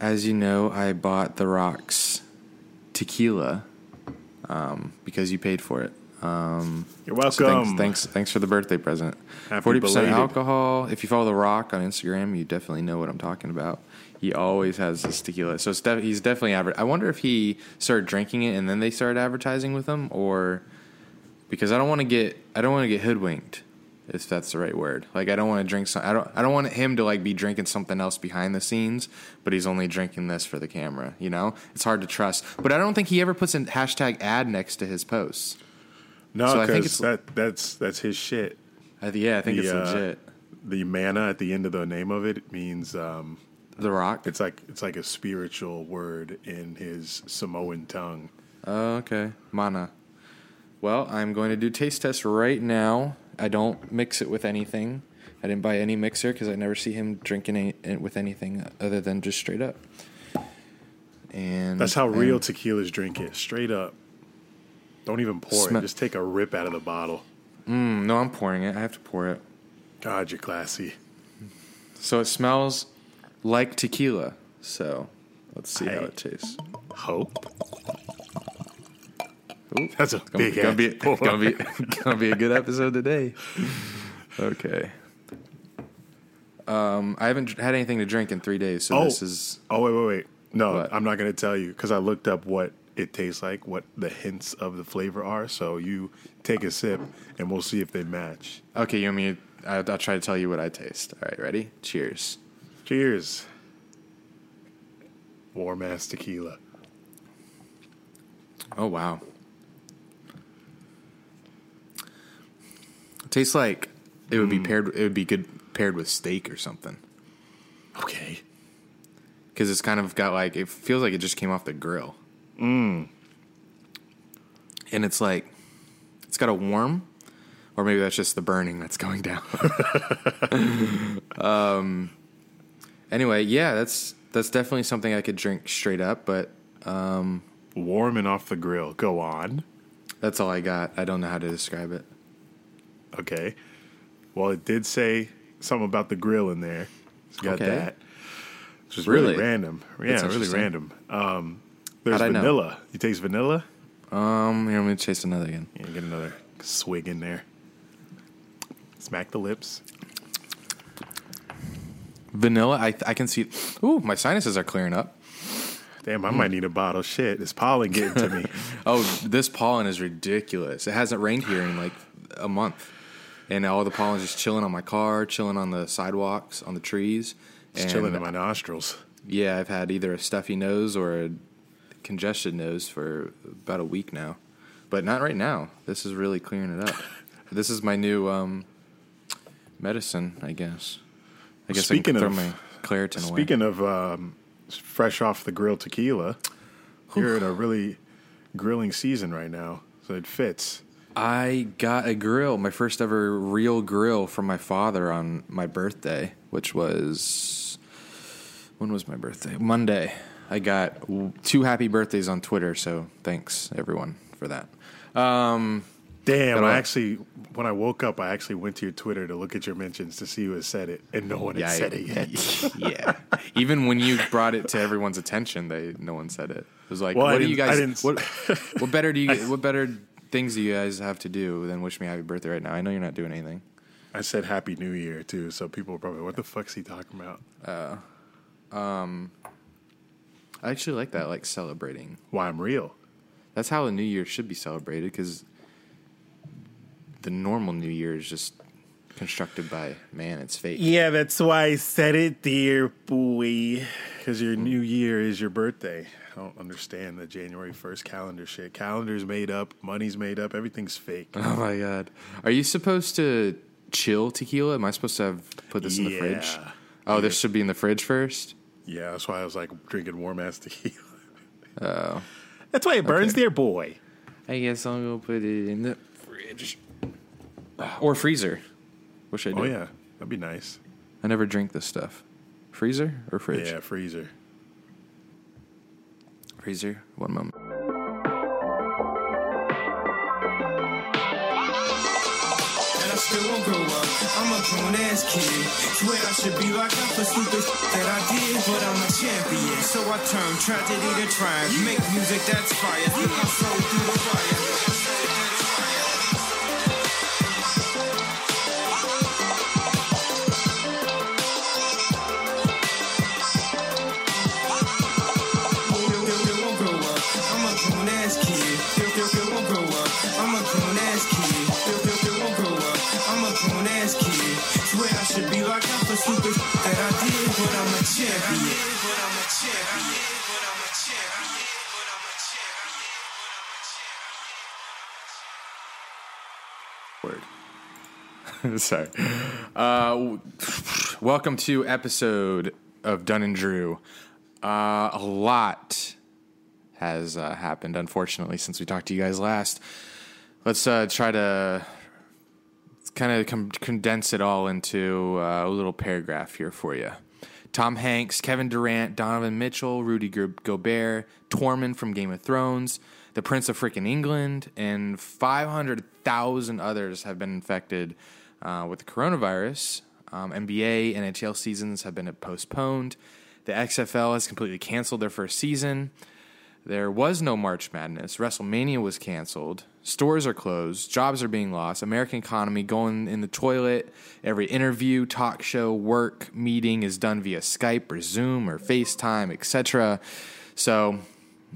as you know, I bought the Rocks tequila um, because you paid for it. Um, You're so welcome. thanks, thanks, thanks for the birthday present. Forty percent alcohol. If you follow the Rock on Instagram, you definitely know what I'm talking about. He always has this tequila, so it's def- he's definitely adver- I wonder if he started drinking it and then they started advertising with him, or because I don't want to get I don't want to get hoodwinked, if that's the right word. Like I don't want to drink some. I don't I don't want him to like be drinking something else behind the scenes, but he's only drinking this for the camera. You know, it's hard to trust. But I don't think he ever puts a hashtag ad next to his posts. no, so I think it's- that that's that's his shit. I, yeah, I think The, it's uh, legit. The mana at the end of the name of it means um, The Rock. it's like it's like a spiritual word in his Samoan tongue. Oh, okay. Mana. Well, I'm going to do taste test right now. I don't mix it with anything. I didn't buy any mixer because I never see him drinking any, it with anything other than just straight up. And That's how real and tequilas drink it, straight up. Don't even pour Sm- it. Just take a rip out of the bottle. Mm, no, I'm pouring it. I have to pour it. God, you're classy. So it smells like tequila. So let's see how it tastes. Hope. Ooh, That's a it's gonna, big gonna be, ass gonna be gonna be a good episode today. Okay. Um, I haven't had anything to drink in three days, so Oh. this is Oh wait, wait, wait. No, What? I'm not going to tell you because I looked up what it tastes like, what the hints of the flavor are. So you take a sip, and we'll see if they match. okay. You want me? to- I'll, I'll try to tell you what I taste. All right, ready? Cheers. Cheers. Warm ass tequila. Oh wow. Tastes like it would be paired. It would be good paired with steak or something. Okay. because it's kind of got like it feels like it just came off the grill. Mm. And it's like it's got a warm, or maybe that's just the burning that's going down. um. Anyway, yeah, that's that's definitely something I could drink straight up, but Warm and off the grill. Go on. that's all I got. I don't know how to describe it. Okay. Well, it did say something about the grill in there. It's got Okay. that. It's just really, Really? random. Yeah, really random. Um, there's How'd know? vanilla. You taste vanilla? Um, here, let me taste another again. Yeah, get another swig in there. Smack the lips. Vanilla, I I can see. Ooh, my sinuses are clearing up. Damn, I might need a bottle. Shit, this pollen getting to me. Oh, this pollen is ridiculous. It hasn't rained here in like a month. And all the pollen's just chilling on my car, chilling on the sidewalks, on the trees. It's and chilling in my nostrils. yeah, I've had either a stuffy nose or a congested nose for about a week now. But not right now. This is really clearing it up. this is my new um, medicine, I guess. I guess Speaking I can of- throw my Claritin away. Speaking of um, fresh off the grill tequila, you're in a really grilling season right now, so it fits. I got a grill, my first ever real grill from my father on my birthday, which was when was my birthday? Monday. I got two happy birthdays on Twitter, so thanks everyone for that. Um, Damn, I, actually when I woke up, I actually went to your Twitter to look at your mentions to see who had said it, and no one had said it yet. yeah. Even when you brought it to everyone's attention, they no one said it. It was like, Well, I what do you guys? What, what better do you? What better things you guys have to do then wish me happy birthday right now? I know you're not doing anything. I said Happy New Year too, so people were probably, what the fuck's he talking about? Um, I actually like that, like celebrating. Why I'm real. That's how a new year should be celebrated because the normal new year is just constructed by man. It's fake. Yeah, that's why I said it, dear boy. Because your new year is your birthday. I don't understand the January 1st calendar shit. Calendar's made up, money's made up, everything's fake. Oh my god! Are you supposed to chill tequila? Am I supposed to have put this in the fridge? Yeah. Oh, this should be in the fridge first. Yeah, that's why I was like drinking warm ass tequila. Oh. That's why it burns, Okay. dear boy. I guess I'll go put it in the fridge or freezer. Wish I did. Oh, yeah, that'd be nice. I never drink this stuff. Freezer or fridge? Yeah, freezer. Freezer. One moment. still won't grow up. I'm a grown ass kid. Swear I should be locked up for stupid that I did, but I'm a champion. So I turn tragedy to triumph. Make music that's fire. Feel my soul through the wire. Sorry. Uh, welcome to episode of Dunn and Drew. Uh, a lot has uh, happened, unfortunately, since we talked to you guys last. Let's uh, try to kind of com- condense it all into uh, a little paragraph here for you. Tom Hanks, Kevin Durant, Donovan Mitchell, Rudy Go- Gobert, Tormund from Game of Thrones, the Prince of Freaking England, and 500,000 others have been infected uh, with the coronavirus. Um, NBA and NHL seasons have been postponed. The XFL has completely canceled their first season. There was no March Madness. WrestleMania was canceled. Stores are closed. Jobs are being lost. American economy going in the toilet. Every interview, talk show, work, meeting is done via Skype or Zoom or FaceTime, etc. So,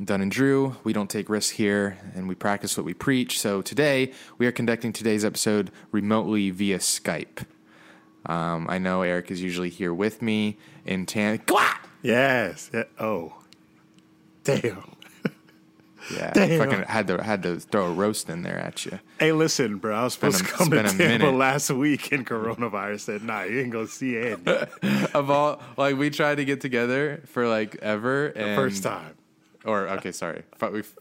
Dunn and Drew, we don't take risks here and we practice what we preach. So, today we are conducting today's episode remotely via Skype. Um, I know Eric is usually here with me in Tan. Yes. Yeah. Oh. Damn. Yeah, Damn. fucking had to had to throw a roast in there at you. Hey, listen, bro. I was been supposed a- to come to Tampa minute. last week, and coronavirus said, "Nah, you ain't gonna see Andy." Of all, like we tried to get together for like ever, and First time. Or okay, sorry.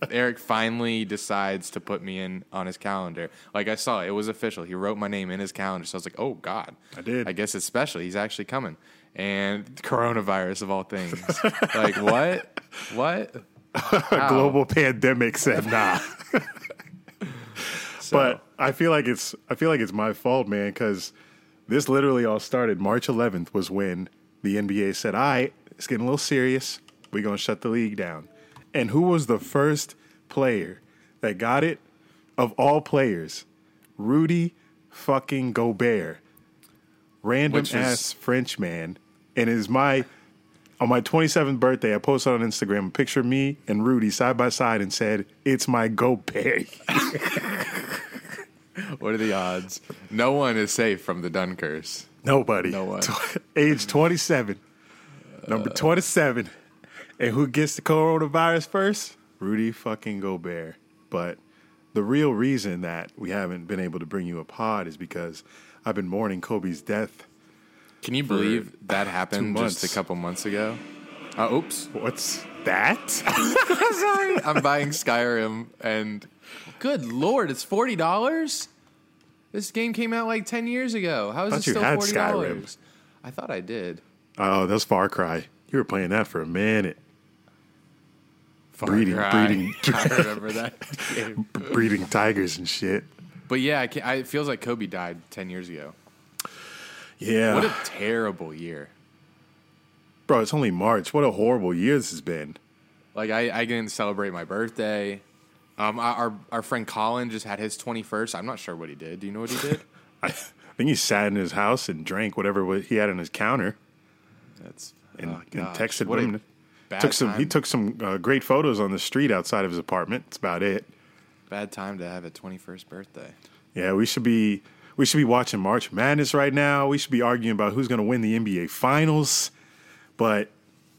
Eric finally decides to put me in on his calendar. Like I saw it, was official. He wrote my name in his calendar, so I was like, "Oh God!" I did. I guess it's special. He's actually coming, and coronavirus of all things. like what? What? Global pandemic said, "Nah." So, But I feel like it's I feel like it's my fault, man, because this literally all started March 11th was when the NBA said, "All right, it's getting a little serious. We're gonna shut the league down." And who was the first player that got it? Of all players, Rudy fucking Gobert, random Which ass French man, and it is my on my 27th birthday. I posted on Instagram a picture of me and Rudy side by side and said, "It's my Gobert." what are the odds? No one is safe from the Dun curse. Nobody. No one. Age 27. Number 27. And who gets the coronavirus first? Rudy fucking Gobert. But the real reason that we haven't been able to bring you a pod is because I've been mourning Kobe's death. Can you believe that happened months. just a couple months ago? Uh, oops. What's that? Sorry. I'm buying Skyrim and good lord, it's forty dollars? This game came out like ten years ago. How is it still had forty Skyrim. dollars? I thought I did. oh, that's Far Cry. You were playing that for a minute. Breeding- breeding. I remember that. Breeding tigers and shit. But yeah, I I, it feels like Kobe died ten years ago. Yeah. What a terrible year. Bro, it's only March. What a horrible year this has been. Like I, I didn't celebrate my birthday. Um, our our- our friend Colin just had his twenty first. I'm not sure what he did. Do you know what he did? I think he sat in his house and drank whatever he had on his counter. That's and, oh, and texted what women. Bad Took some. He took some uh, great photos on the street outside of his apartment. That's about it. bad time to have a twenty first birthday. Yeah, we should be. We should be watching March Madness right now. We should be arguing about who's going to win the NBA Finals. But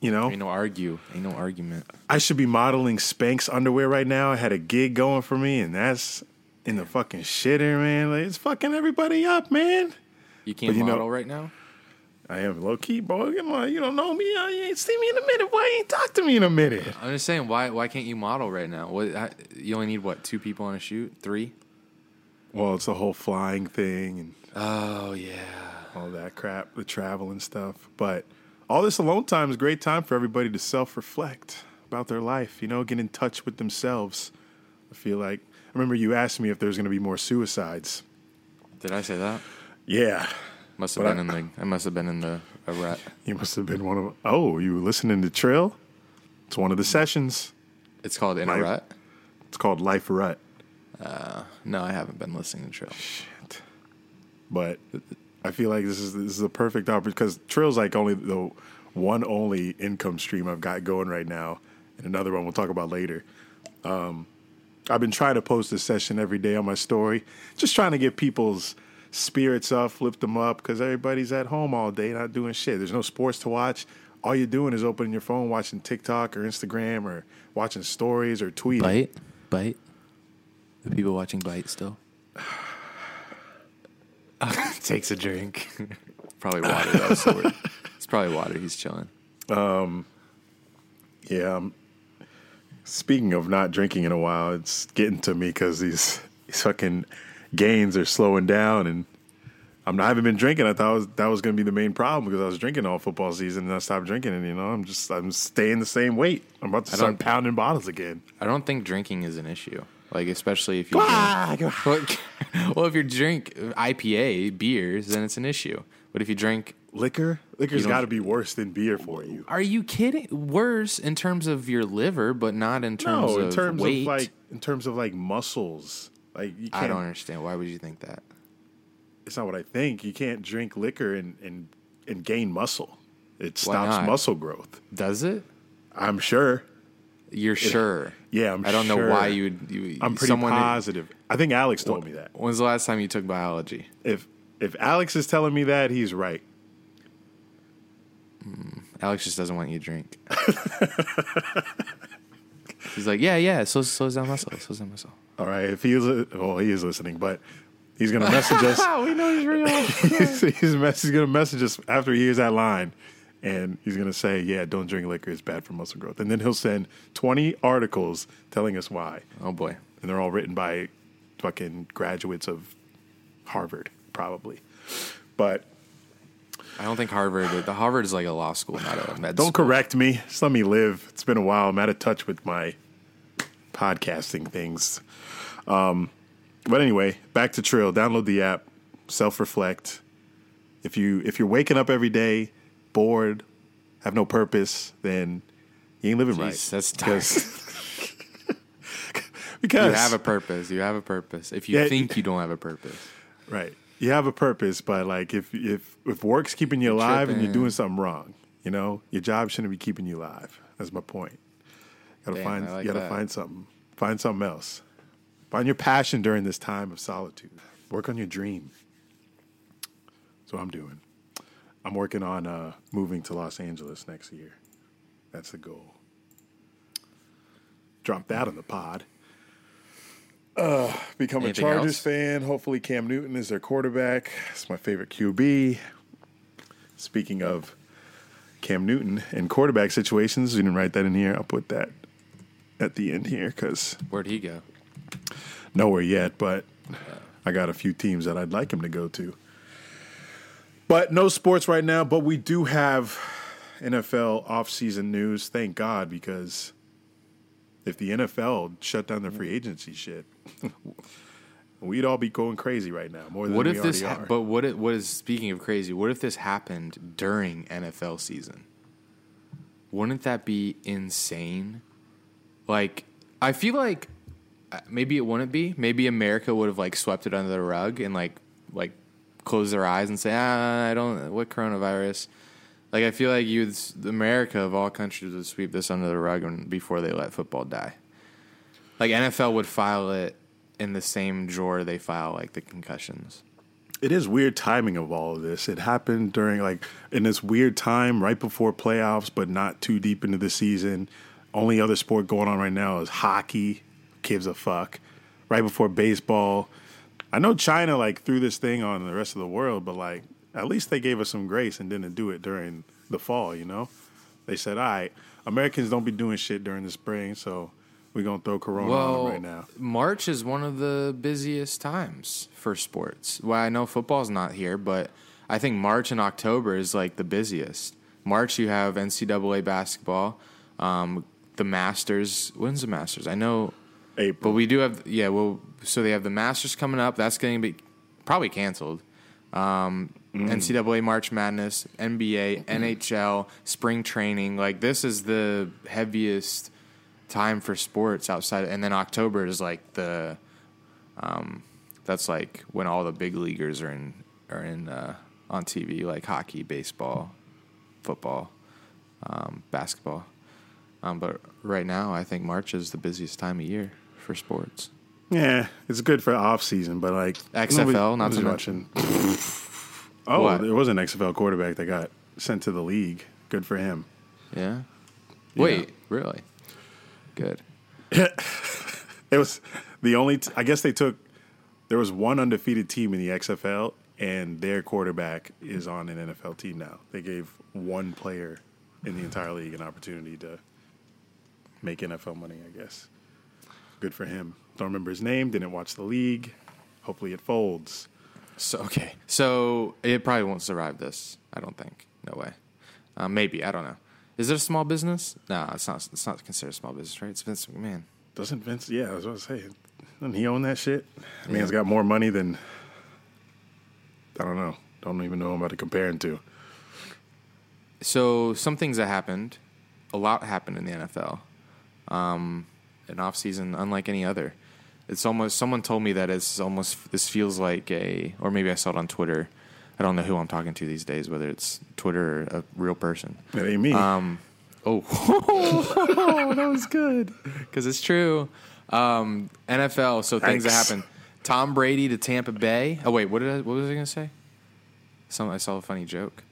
you know, Ain't no argue. Ain't no argument. I should be modeling Spanx underwear right now. I had a gig going for me, and that's in the fucking shitter, man. Like, it's fucking everybody up, man. You can't But you know- model right now. I am low key, boy. Come on, you don't know me. You ain't see me in a minute. Why you ain't talk to me in a minute? I'm just saying, why why can't you model right now? What I- you only need what two people on a shoot? Three? Well, it's the whole flying thing and Oh yeah. all that crap, the travel and stuff. But all this alone time is a great time for everybody to self reflect about their life, you know, get in touch with themselves. I feel like, I remember you asked me if there's going to be more suicides. Did I say that? Yeah. Must have But been I- in the. I must have been in the a rut. You must have been one of Oh, you were listening to Trill? It's one of the sessions. It's called In a Rut. It's called Life Rut. No, I haven't been listening to Trill. Shit. But I feel like this is this is a perfect opportunity because Trill's like only the one only income stream I've got going right now, and another one we'll talk about later. Um, I've been trying to post this session every day on my story, just trying to get people's spirits up, lift them up, because everybody's at home all day not doing shit. There's no sports to watch. All you're doing is opening your phone, watching TikTok or Instagram, or watching stories or tweeting. Bite, bite. The people watching Bite still. Takes a drink. probably water though. So we're- it's probably water. He's chilling. Um, Yeah. Um, speaking of not drinking in a while, it's getting to me because these, these fucking gains are slowing down, and I'm not, I haven't been drinking. I thought was, that was going to be the main problem because I was drinking all football season and I stopped drinking, and you know I'm just I'm staying the same weight. I'm about to start pounding bottles again. I don't think drinking is an issue. Like especially if you Ah, drink, well, well, if you drink IPA beers, then it's an issue. But if you drink, Liquor, liquor's got to be worse than beer for you. are you kidding? Worse in terms of your liver, but not in terms No, of in terms weight. of like in terms of like muscles. Like you can't, I don't understand. Why would you think that? It's not what I think. You can't drink liquor and and, and gain muscle. It stops muscle growth. Does it? I'm sure. You're sure? Yeah, I'm I don't know why you would. You, I'm pretty positive. I think Alex told me that. When's the last time you took biology? If if Alex is telling me that, he's right. Hmm. Alex just doesn't want you to drink. He's like, yeah, yeah. So slows down muscle. Slows down muscle. All right. If he is, well, he is listening, but he's gonna message us. we know he's real. he's, he's, mess- he's gonna message us after he hears that line, and he's gonna say, "Yeah, don't drink liquor; it's bad for muscle growth." And then he'll send 20 articles telling us why, oh boy. and they're all written by fucking graduates of Harvard, probably. But I don't think Harvard. The Harvard is like a law school, not a med. Don't school. correct me. Just let me live. It's been a while. I'm out of touch with my podcasting things. Um, but anyway, back to Trill. Download the app. Self reflect. If you if you're waking up every day bored, have no purpose, then you ain't living right. That's because because You have a purpose. You have a purpose. If you Yeah. think you don't have a purpose, right. You have a purpose, but like if if if work's keeping you alive and you're doing something wrong, you know, your job shouldn't be keeping you alive. That's my point. Gotta Damn, find like you gotta that. find something. Find something else. Find your passion during this time of solitude. Work on your dream. That's what I'm doing. I'm working on uh, moving to Los Angeles next year. That's the goal. Drop that on the pod. Uh, become Anything a Chargers else? fan. Hopefully, Cam Newton is their quarterback. It's my favorite QB. Speaking of Cam Newton and quarterback situations, we didn't write that in here. I'll put that at the end here because where'd he go? Nowhere yet, but I got a few teams that I'd like him to go to. But no sports right now, but we do have NFL offseason news, thank God, because if the NFL shut down their free agency shit, we'd all be going crazy right now. More than What we if this? already Ha- are. but what? It, what is speaking of crazy? What if this happened during NFL season? Wouldn't that be insane? Like, I feel like maybe it wouldn't be. Maybe America would have like swept it under the rug and like like close their eyes and say, ah, I don't. What coronavirus? Like, I feel like you'd America of all countries would sweep this under the rug and, before they let football die. Like NFL would file it in the same drawer they file like the concussions. it is weird timing of all of this. It happened during like in this weird time right before playoffs, but not too deep into the season. Only other sport going on right now is hockey. Gives a fuck. Right before baseball. I know China like threw this thing on the rest of the world, but like at least they gave us some grace and didn't do it during the fall. You know, they said, "All right, Americans don't be doing shit during the spring, so we're gonna throw Corona on them right now." March is one of the busiest times for sports. Well, I know football's not here, but I think March and October is like the busiest. March, you have NCAA basketball, um, the Masters. When's the Masters? I know, April. but we do have yeah. Well, so they have the Masters coming up. That's going to be probably canceled. Um, NCAA March Madness, NBA, NHL, spring training. Like this is the heaviest time for sports outside, and then October is like the, um, that's like when all the big leaguers are in are in uh, on TV, like hockey, baseball, football, um, basketball. Um, but right now, I think March is the busiest time of year for sports. Yeah, it's good for off season, but like XFL, not nobody's mention. oh, What? there was an XFL quarterback that got sent to the league. Good for him. Yeah. Wait, really? Good. It was the only. T- I guess they took. There was one undefeated team in the XFL, and their quarterback is on an NFL team now. They gave one player in the entire league an opportunity to make NFL money. I guess. Good for him. Don't remember his name. Didn't watch the league. Hopefully it folds. So okay, so it probably won't survive this. I don't think. No way. Uh, maybe I don't know. Is it a small business? No, it's not. It's not considered a small business, right? It's Vince McMahon. Doesn't Vince? Yeah, I was about to say. Doesn't he own that shit? I mean, yeah. Man's got more money than. I don't know. Don't even know I'm about to compare him to. So some things that happened, a lot happened in the NFL. Um, an off season unlike any other. It's almost someone told me that it's almost this feels like a or maybe I saw it on Twitter. I don't know who I'm talking to these days, whether it's Twitter or a real person. That ain't me. Um, oh, that was good because it's true. Um, NFL, so things that happen. Tom Brady to Tampa Bay. Oh wait, what did I, what was I gonna say? Some I saw a funny joke.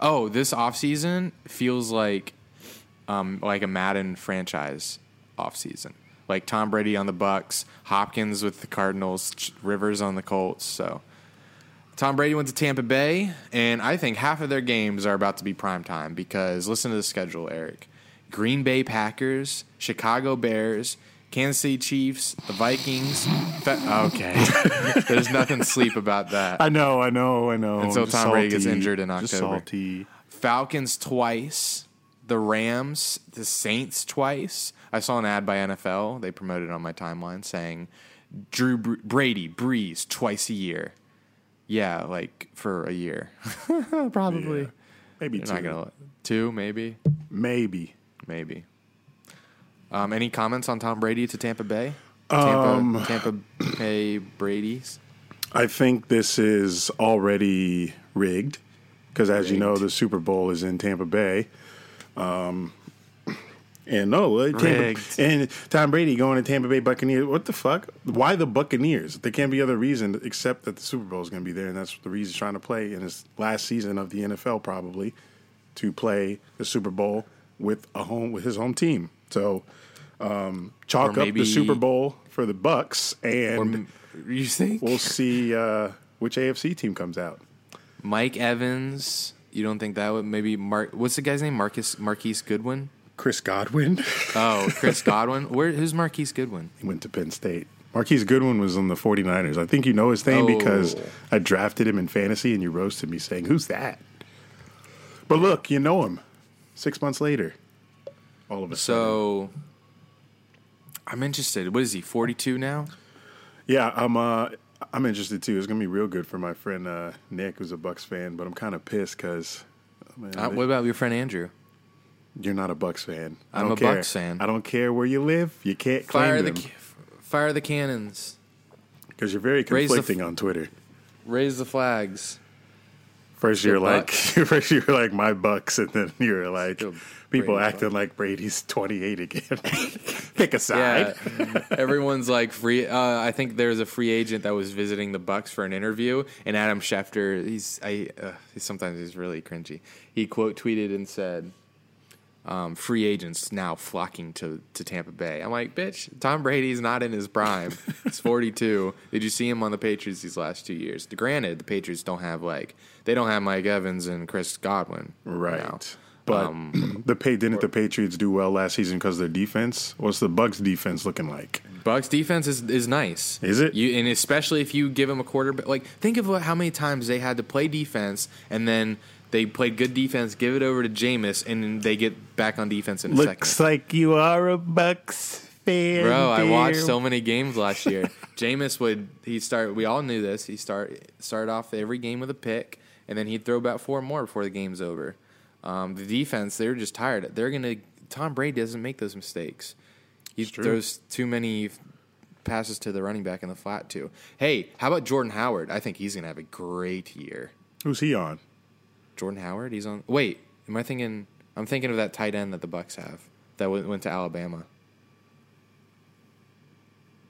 Oh, this offseason feels like um, like a Madden franchise offseason. Like Tom Brady on the Bucs, Hopkins with the Cardinals, Rivers on the Colts. So Tom Brady went to Tampa Bay, and I think half of their games are about to be prime time because listen to the schedule, Eric. Green Bay Packers, Chicago Bears, Kansas City Chiefs, the Vikings. Fe- okay, there's nothing sleep about that. I know, I know, I know. Until Tom Brady gets injured in October. salty. Falcons twice, the Rams, the Saints twice. I saw an ad by NFL. They promoted it on my timeline saying Drew Br- Brady, Brees twice a year. Yeah, like for a year, probably. Yeah. Maybe You're two. not gonna two, maybe, Maybe. maybe. Um, any comments on Tom Brady to Tampa Bay? Tampa, Um, Tampa Bay Brady's. I think this is already rigged because, as you know, the Super Bowl is in Tampa Bay. Um, and no, uh, Tampa, and Tom Brady going to Tampa Bay Buccaneers. What the fuck? Why the Buccaneers? There can't be other reason except that the Super Bowl is going to be there, and that's the reason he's trying to play in his last season of the NFL, probably to play the Super Bowl with a home with his home team. So um, chalk Or up the Super Bowl for the Bucs, and you think we'll see uh, which AFC team comes out. Mike Evans? You don't think that would maybe Mark? What's the guy's name? Marcus Marquise Goodwin. Chris Godwin. Oh, Chris Godwin. Where? Who's Marquise Goodwin? he went to Penn State. Marquise Goodwin was on the 49ers. I think you know his name because Oh. I drafted him in fantasy and you roasted me saying, Who's that? But look, you know him. Six months later, all of a sudden. So, I'm interested. What is he? 42 now? Yeah, I'm uh I'm interested too. It's gonna be real good for my friend uh, Nick, who's a Bucs fan, but I'm kind of pissed because Uh, what about your friend Andrew? you're not a Bucs fan. I I'm don't a care. Bucs fan. I don't care where you live. You can't Fire claim the ca- fire the cannons. because you're very the f- conflicting on Twitter. Raise the flags. First Your you're like first you're like my Bucs, and then you're like people Brady's acting like Brady's 28 again. Pick a side. Yeah, everyone's like free. Uh, I think there's a free agent that was visiting the Bucs for an interview, and Adam Schefter. He's I. Uh, he's, sometimes he's really cringy. He quote tweeted and said, um, "Free agents now flocking to to Tampa Bay." I'm like, bitch. Tom Brady's not in his prime. He's 42. Did you see him on the Patriots these last two years? Granted, the Patriots don't have like they don't have Mike Evans and Chris Godwin Right. now. But Um, the pay didn't the Patriots do well last season because of their defense? What's the Bucs defense looking like? Bucs defense is, is nice. Is it? You and especially if you give them a quarterback. Like think of what, how many times they had to play defense and then they played good defense, give it over to Jameis, and then they get back on defense in a Looks second. like you are a Bucs fan. Bro, I watched so many games last year. Jameis would he start? We all knew this. He start start off every game with a pick, and then he'd throw about four more before the game's over. Um, the defense, they're just tired. They're gonna. Tom Brady doesn't make those mistakes. He throws too many passes to the running back in the flat too. Hey, how about Jordan Howard? I think he's gonna have a great year. Who's he on? Jordan Howard, he's on. Wait, am I thinking? I'm thinking of that tight end that the Bucs have that went, went to Alabama.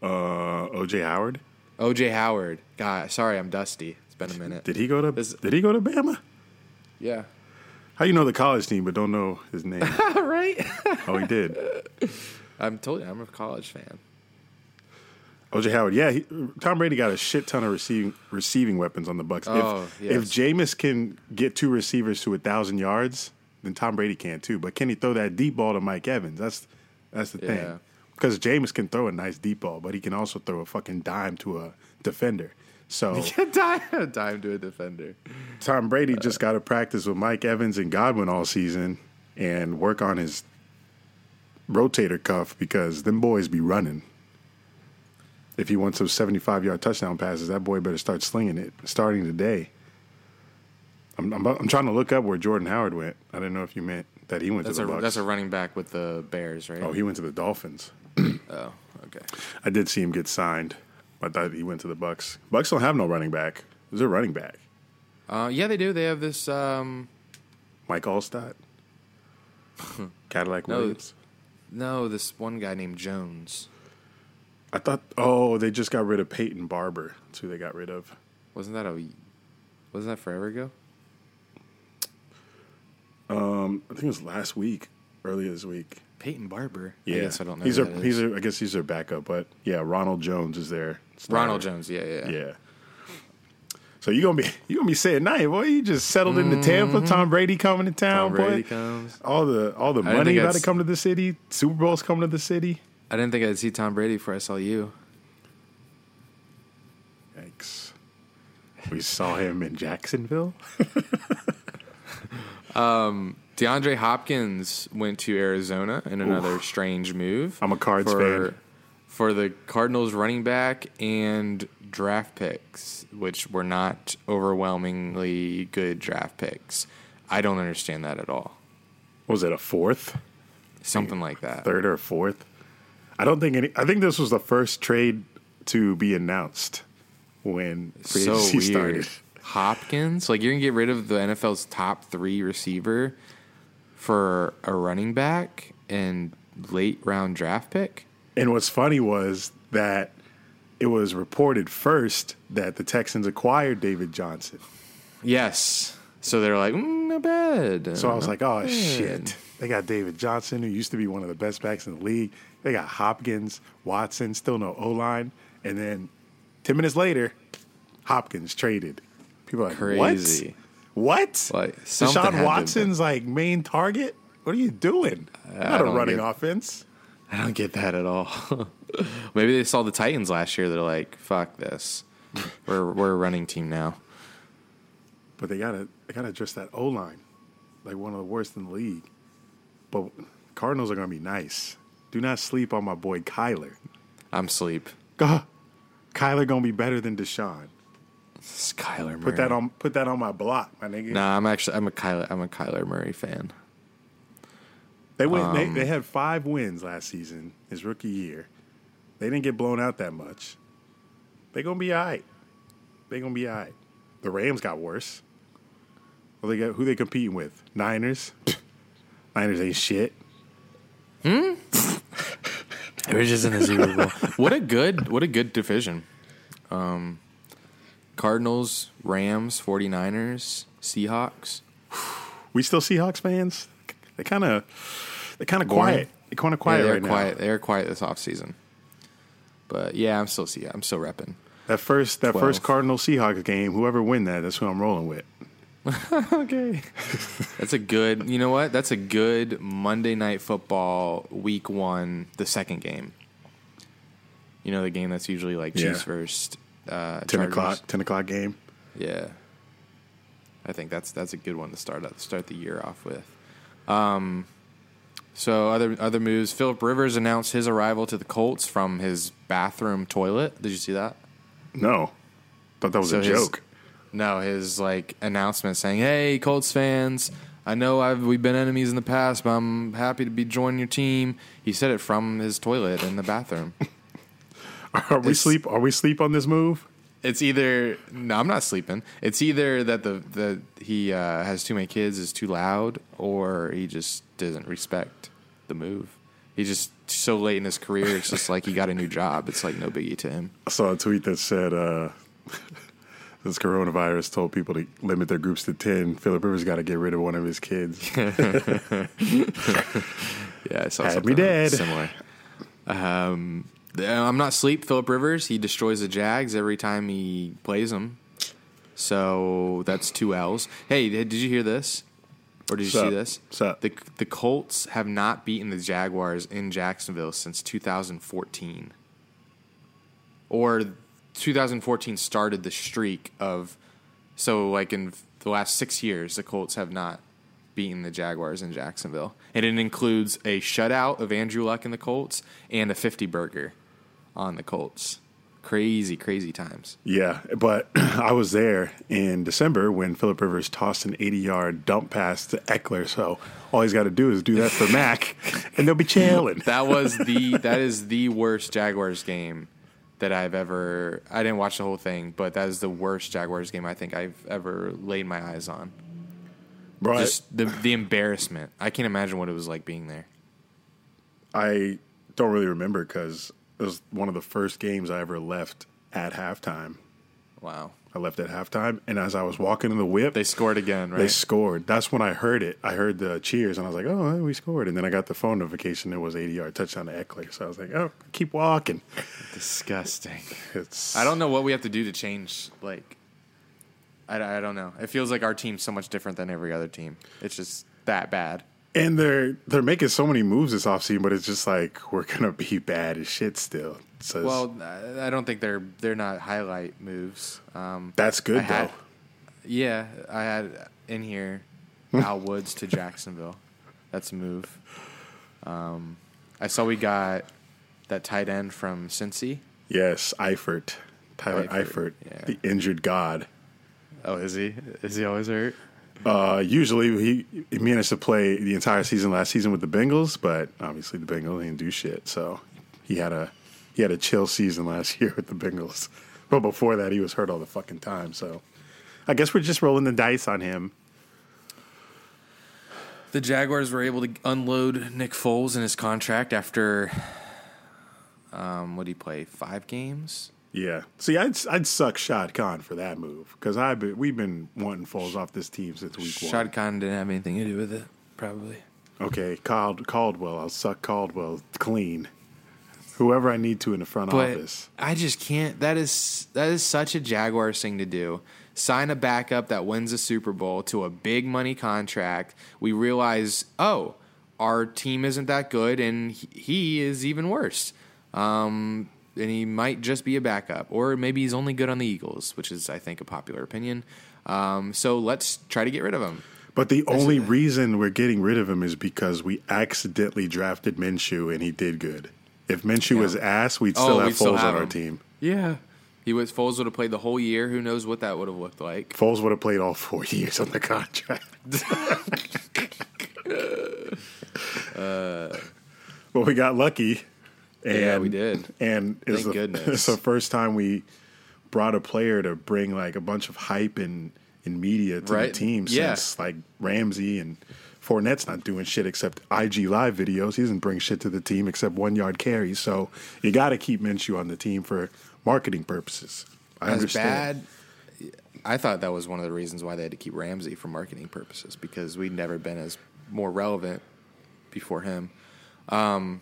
Uh, OJ Howard. OJ Howard. God, sorry, I'm dusty. It's been a minute. Did he go to? This- did he go to Bama? yeah. How you know the college team but don't know his name? right. oh, he did. I'm told you, I'm a college fan. OJ Howard. Yeah, he, Tom Brady got a shit ton of receiving receiving weapons on the Bucs. Oh, if yes. if Jameis can get two receivers to a thousand yards, then Tom Brady can too. But can he throw that deep ball to Mike Evans? That's that's the Yeah. thing. Because Jameis can throw a nice deep ball, but he can also throw a fucking dime to a defender. So dime, dime to a defender. Tom Brady just got to practice with Mike Evans and Godwin all season and work on his rotator cuff because them boys be running. If he wants those 75 yard touchdown passes, that boy better start slinging it starting today. I'm, I'm, I'm trying to look up where Jordan Howard went. I didn't know if you meant that he went That's to a the Bucs. that's a running back with the Bears, right? oh, he went to the Dolphins. Oh, okay. I did see him get signed. I thought he went to the Bucs. Bucs don't have no running back. Is there a running back? Uh, yeah, they do. They have this. Um, Mike Alstott? Cadillac No. Williams? no, this one guy named Jones. I thought, oh, they just got rid of Peyton Barber. That's who they got rid of. Wasn't that a? Wasn't that forever ago? Um, I think it was last week, earlier this week. Peyton Barber. Yeah, I guess I don't know. He's who a, that he's a, I guess he's their backup, but yeah, Ronald Jones is Ronald Jones. Yeah, yeah. Yeah. So you gonna be you gonna be saying night, boy. You just settled into Tampa. Tom Brady coming to town, Mm-hmm. Tom Brady boy. comes. All the all the money about to come to the city. Super Bowl's coming to the city. I didn't think I'd see Tom Brady before I saw you. Yikes. We saw him in Jacksonville. DeAndre Hopkins went to Arizona in another strange move. I'm a Cards for, fan. For the Cardinals running back and draft picks, which were not overwhelmingly good draft picks. I don't understand that at all. Was it a fourth? Something like that. third or fourth. I don't think any. I think this was the first trade to be announced when free so agency weird. started. Hopkins, like you're gonna get rid of the NFL's top three receiver for a running back and late round draft pick. And what's funny was that it was reported first that the Texans acquired David Johnson. Yes. So they're like, mm, not bad. So I was like, oh bad. shit. They got David Johnson, who used to be one of the best backs in the league. They got Hopkins, Watson, still no O line. And then 10 minutes later, Hopkins traded. People are like, Crazy. What? What? Like, something had to Deshaun Watson's like main target? What are you doing? Not a running get- offense. I don't get that at all. Maybe they saw the Titans last year. They're like, fuck this. We're we're a running team now. But they gotta they gotta address that O line. Like one of the worst in the league. But Cardinals are gonna be nice. Do not sleep on my boy Kyler. I'm sleep. Gah. Kyler gonna be better than Deshaun. Kyler Murray. Put that on put that on my block, my nigga. Nah, I'm actually I'm a Kyler I'm a Kyler Murray fan. They went Um, they, they had five wins last season, his rookie year. They didn't get blown out that much. They gonna be alright. They gonna be alright. The Rams got worse. Well, they got who they competing with? Niners. Niners ain't shit. We're just in the Super Bowl. what a good what a good division. Um, Cardinals, Rams, 49ers, Seahawks. We still Seahawks fans? They kind of they kind of quiet. They kind of quiet yeah, they're right quiet. now. They're quiet this offseason. But yeah, I'm still see I'm still repping. That first that 12. first Cardinal Seahawks game, whoever win that, that's who I'm rolling with. Okay. That's a good, you know what? That's a good Monday night football week one, the second game. You know, the game that's usually like Yeah. Chiefs first. Uh, Ten Chargers. o'clock, ten o'clock game. Yeah. I think that's that's a good one to start out, start the year off with. Um, so other other moves. Philip Rivers announced his arrival to the Colts from his bathroom toilet. Did you see that? No, thought that was So a his- joke. No, his like announcement saying, "Hey, Colts fans, I know I've we've been enemies in the past, but I'm happy to be joining your team." He said it from his toilet in the bathroom. Are we It's- sleep? Are we sleep on this move? It's either no, I'm not sleeping. It's either that the the he uh, has too many kids, is too loud, or he just doesn't respect the move. He's just so late in his career. It's just like he got a new job. It's like no biggie to him. I saw a tweet that said uh, this coronavirus told people to limit their groups to ten. Philip Rivers got to get rid of one of his kids. Yeah, I saw Had something me dead. similar. Um, I'm not sleep. Philip Rivers he destroys the Jags every time he plays them. So that's two L's. Hey, did you hear this? Or did you Sup? see this? Sup? The the Colts have not beaten the Jaguars in Jacksonville since 2014. Or 2014 started the streak of so like in the last 6 years the Colts have not beaten the Jaguars in Jacksonville. And it includes a shutout of Andrew Luck in the Colts and a 50 burger on the Colts. Crazy crazy times. Yeah, but I was there in December when Philip Rivers tossed an 80 yard dump pass to Ekeler. So all he's got to do is do that for Mac, and they'll be chilling. That was the that is the worst Jaguars game that I've ever. I didn't watch the whole thing, but that is the worst Jaguars game I think I've ever laid my eyes on. Bro, Just the the embarrassment. I can't imagine what it was like being there. I don't really remember because it was one of the first games I ever left at halftime. Wow, I left at halftime, and as I was walking in the whip, they scored again, right? They scored. That's when I heard it. I heard the cheers, and I was like, "Oh, we scored!" And then I got the phone notification. It was 80 yard touchdown to Ekeler. So I was like, "Oh, keep walking." Disgusting. It's I don't know what we have to do to change. Like, I, I don't know. It feels like our team's so much different than every other team. It's just that bad. And they're they're making so many moves this offseason, but it's just like we're gonna be bad as shit still. So Well, I don't think they're they're not highlight moves. Um, that's good I had- though. Yeah, I had in here Al Woods to Jacksonville. That's a move. Um, I saw we got that tight end from Cincy. Yes, Eifert, Tyler Eifert, Eifert, yeah. the injured god. Oh, is he? Is he always hurt? Uh, usually he, he managed to play the entire season last season with the Bengals, but obviously the Bengals didn't do shit. So he had a he had a chill season last year with the Bengals. But before that, he was hurt all the fucking time. So I guess we're just rolling the dice on him. The Jaguars were able to unload Nick Foles in his contract after, um, what did he play? Five games. Yeah. See, I'd I'd suck Shad Khan for that move because I've been we've been wanting Foles off this team since week one. Shad Khan didn't have anything to do with it, probably. Okay, Cald, Caldwell. I'll suck Caldwell clean. Whoever I need to in the front But office. I just can't. That is that is such a Jaguars thing to do. Sign a backup that wins a Super Bowl to a big money contract. We realize, oh, our team isn't that good, and he, he is even worse. Um, and he might just be a backup, or maybe he's only good on the Eagles, which is, I think, a popular opinion. Um, so let's try to get rid of him. But the only reason we're getting rid of him is because we accidentally drafted Minshew and he did good. If Minshew Yeah. was ass, we'd Oh, still have we'd still Foles have on our team. Yeah, he was Foles would have played the whole year. Who knows what that would have looked like? Foles would have played all four years on the contract. but we got lucky. And, Yeah, we did. And it's the, goodness. it's the first time we brought a player to bring like a bunch of hype and, and media to Right. the team Yeah. since like Ramsey and Fournette's not doing shit except IG live videos. He doesn't bring shit to the team except one yard carries. So you got to keep Minshew on the team for marketing purposes. I as understand. bad. I thought that was one of the reasons why they had to keep Ramsey for marketing purposes because we'd never been as more relevant before him. Um,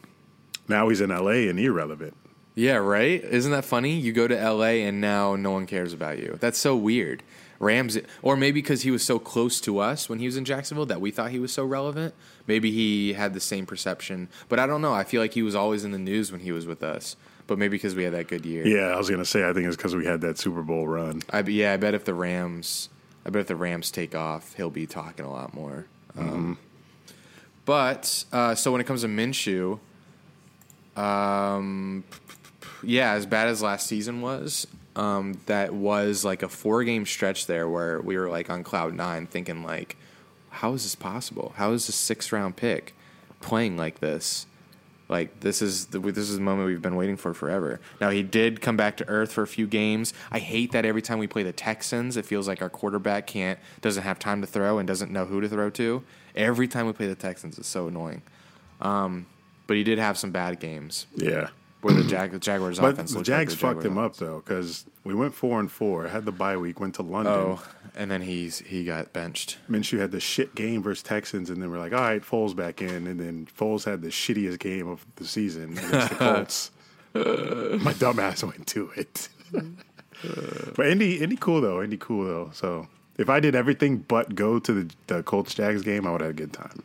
Now he's in LA and irrelevant. Yeah, right. Isn't that funny? You go to L.A. and now no one cares about you. That's so weird. Ramsey, or maybe because he was so close to us when he was in Jacksonville that we thought he was so relevant. Maybe he had the same perception, but I don't know. I feel like he was always in the news when he was with us. But maybe because we had that good year. Yeah, I was gonna say I think it's because we had that Super Bowl run. I yeah, I bet if the Rams, I bet if the Rams take off, he'll be talking a lot more. Um, but uh, so when it comes to Minshew, um, yeah, as bad as last season was, um, that was like a four game stretch there where we were like on cloud nine, thinking like, how is this possible? How is this sixth round pick playing like this? Like this is the this is the moment we've been waiting for forever. Now he did come back to earth for a few games. I hate that every time we play the Texans, it feels like our quarterback can't doesn't have time to throw and doesn't know who to throw to. Every time we play the Texans, it's so annoying. Um, but he did have some bad games Yeah. where the, Jag- the Jaguars But offense the like Jags the fucked Jaguars him up though, because we went four and four, had the bye week, went to London. Oh, and then he's he got benched. Minshew had the shit game versus Texans, and then we're like, all right, Foles back in, and then Foles had the shittiest game of the season against the Colts. My dumbass went to it. but Indy, Indy, cool though. Indy, cool though. So if I did everything but go to the, the Colts Jags game, I would have a good time.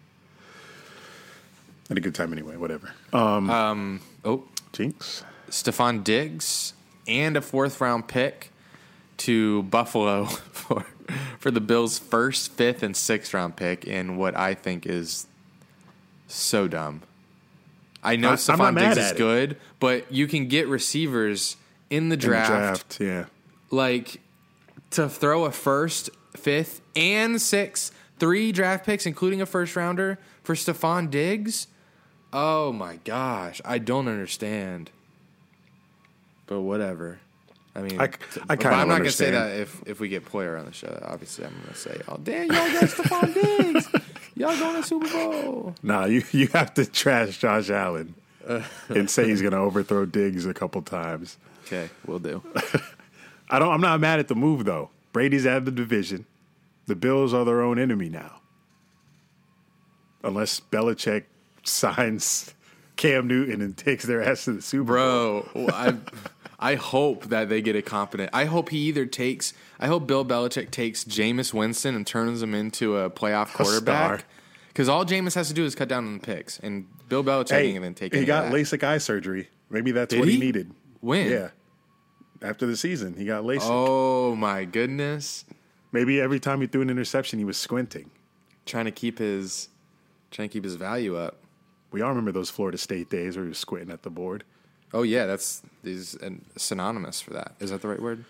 Had a good time anyway. Whatever. Um, Oh, Jinx. Stefon Diggs and a fourth round pick to Buffalo for for the Bills' first, fifth, and sixth round pick in what I think is so dumb. I know I- I'm Stefon not mad Diggs is it. good, but you can get receivers in the In the draft, draft, yeah. like to throw a first, fifth, and sixth, three draft picks, including a first rounder for Stefon Diggs. Oh my gosh, I don't understand. But whatever. I mean, I- I kind of. I'm not gonna say that if if we get Poyer on the show. Obviously, I'm gonna say, "Oh damn, y'all got Stefon Diggs, y'all going to Super Bowl." Nah, you you have to trash Josh Allen and say he's going to overthrow Diggs a couple times. Okay, we'll do. I don't. I'm not mad at the move though. Brady's out of the division. The Bills are their own enemy now, unless Belichick signs Cam Newton and takes their ass to the Super Bowl. Bro, I I hope that they get a competent. I hope he either takes. I hope Bill Belichick takes Jameis Winston and turns him into a playoff quarterback. Because all Jameis has to do is cut down on the picks, and Bill Belichick Hey, ain't gonna take. he got. LASIK eye surgery. Maybe that's Did what he? he? needed. When? Yeah. After the season, he got LASIK. Oh my goodness! Maybe every time he threw an interception, he was squinting. Trying to keep his, trying to keep his value up. We all remember those Florida State days where he was squinting at the board. Oh yeah, that's is synonymous for that. Is that the right word?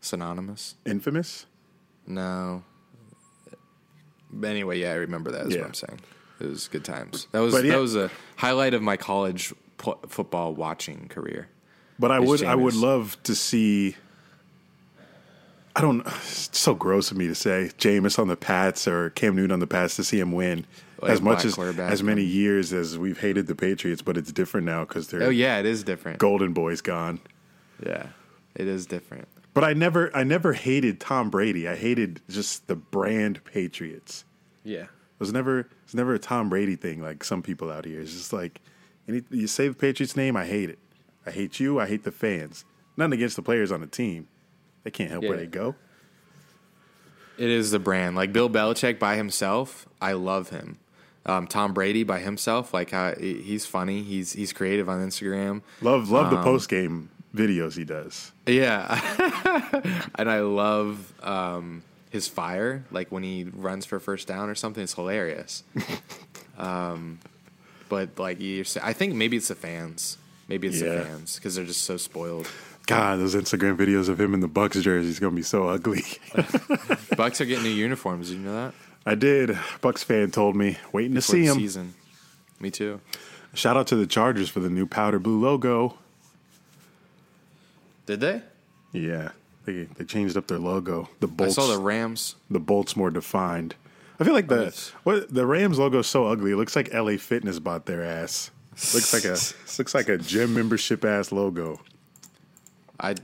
Synonymous? Infamous. No. But anyway, yeah, I remember that. Is Yeah. what I'm saying. It was good times. That was yeah. that was a highlight of my college football watching career. But I would I would love to see. I don't. It's so gross of me to say Jameis on the Pats or Cam Newton on the Pats to see him win. Like as much as as many years as we've hated the Patriots, but it's different now because they're. Oh yeah, it is different. golden boy's gone. Yeah, it is different. But I never I never hated Tom Brady. I hated just the brand Patriots. Yeah. It was never it's never a Tom Brady thing like some people out here. It's just like any, you say the Patriots name, I hate it. I hate you. I hate the fans. Nothing against the players on the team. They can't help where they go. It is the brand. Like Bill Belichick by himself, I love him. Um, Tom Brady by himself, like he- he's funny. He's he's creative on Instagram. Love love Um, the post game videos he does. Yeah, and I love um, his fire. Like when he runs for first down or something, it's hilarious. um, but like you, I think maybe it's the fans. Maybe it's Yeah. the fans because they're just so spoiled. God, those Instagram videos of him in the Bucs jersey is gonna be so ugly. Bucs are getting new uniforms. Did you know that? I did. Bucs fan told me, waiting to see him. season. Me too. Shout out to the Chargers for the new powder blue logo. Did they? Yeah, they they changed up their logo. The bolts, I saw the Rams. the bolts more defined. I feel like the what the Rams logo is so ugly. It looks like LA Fitness bought their ass. Looks like a looks like a gym membership ass logo. I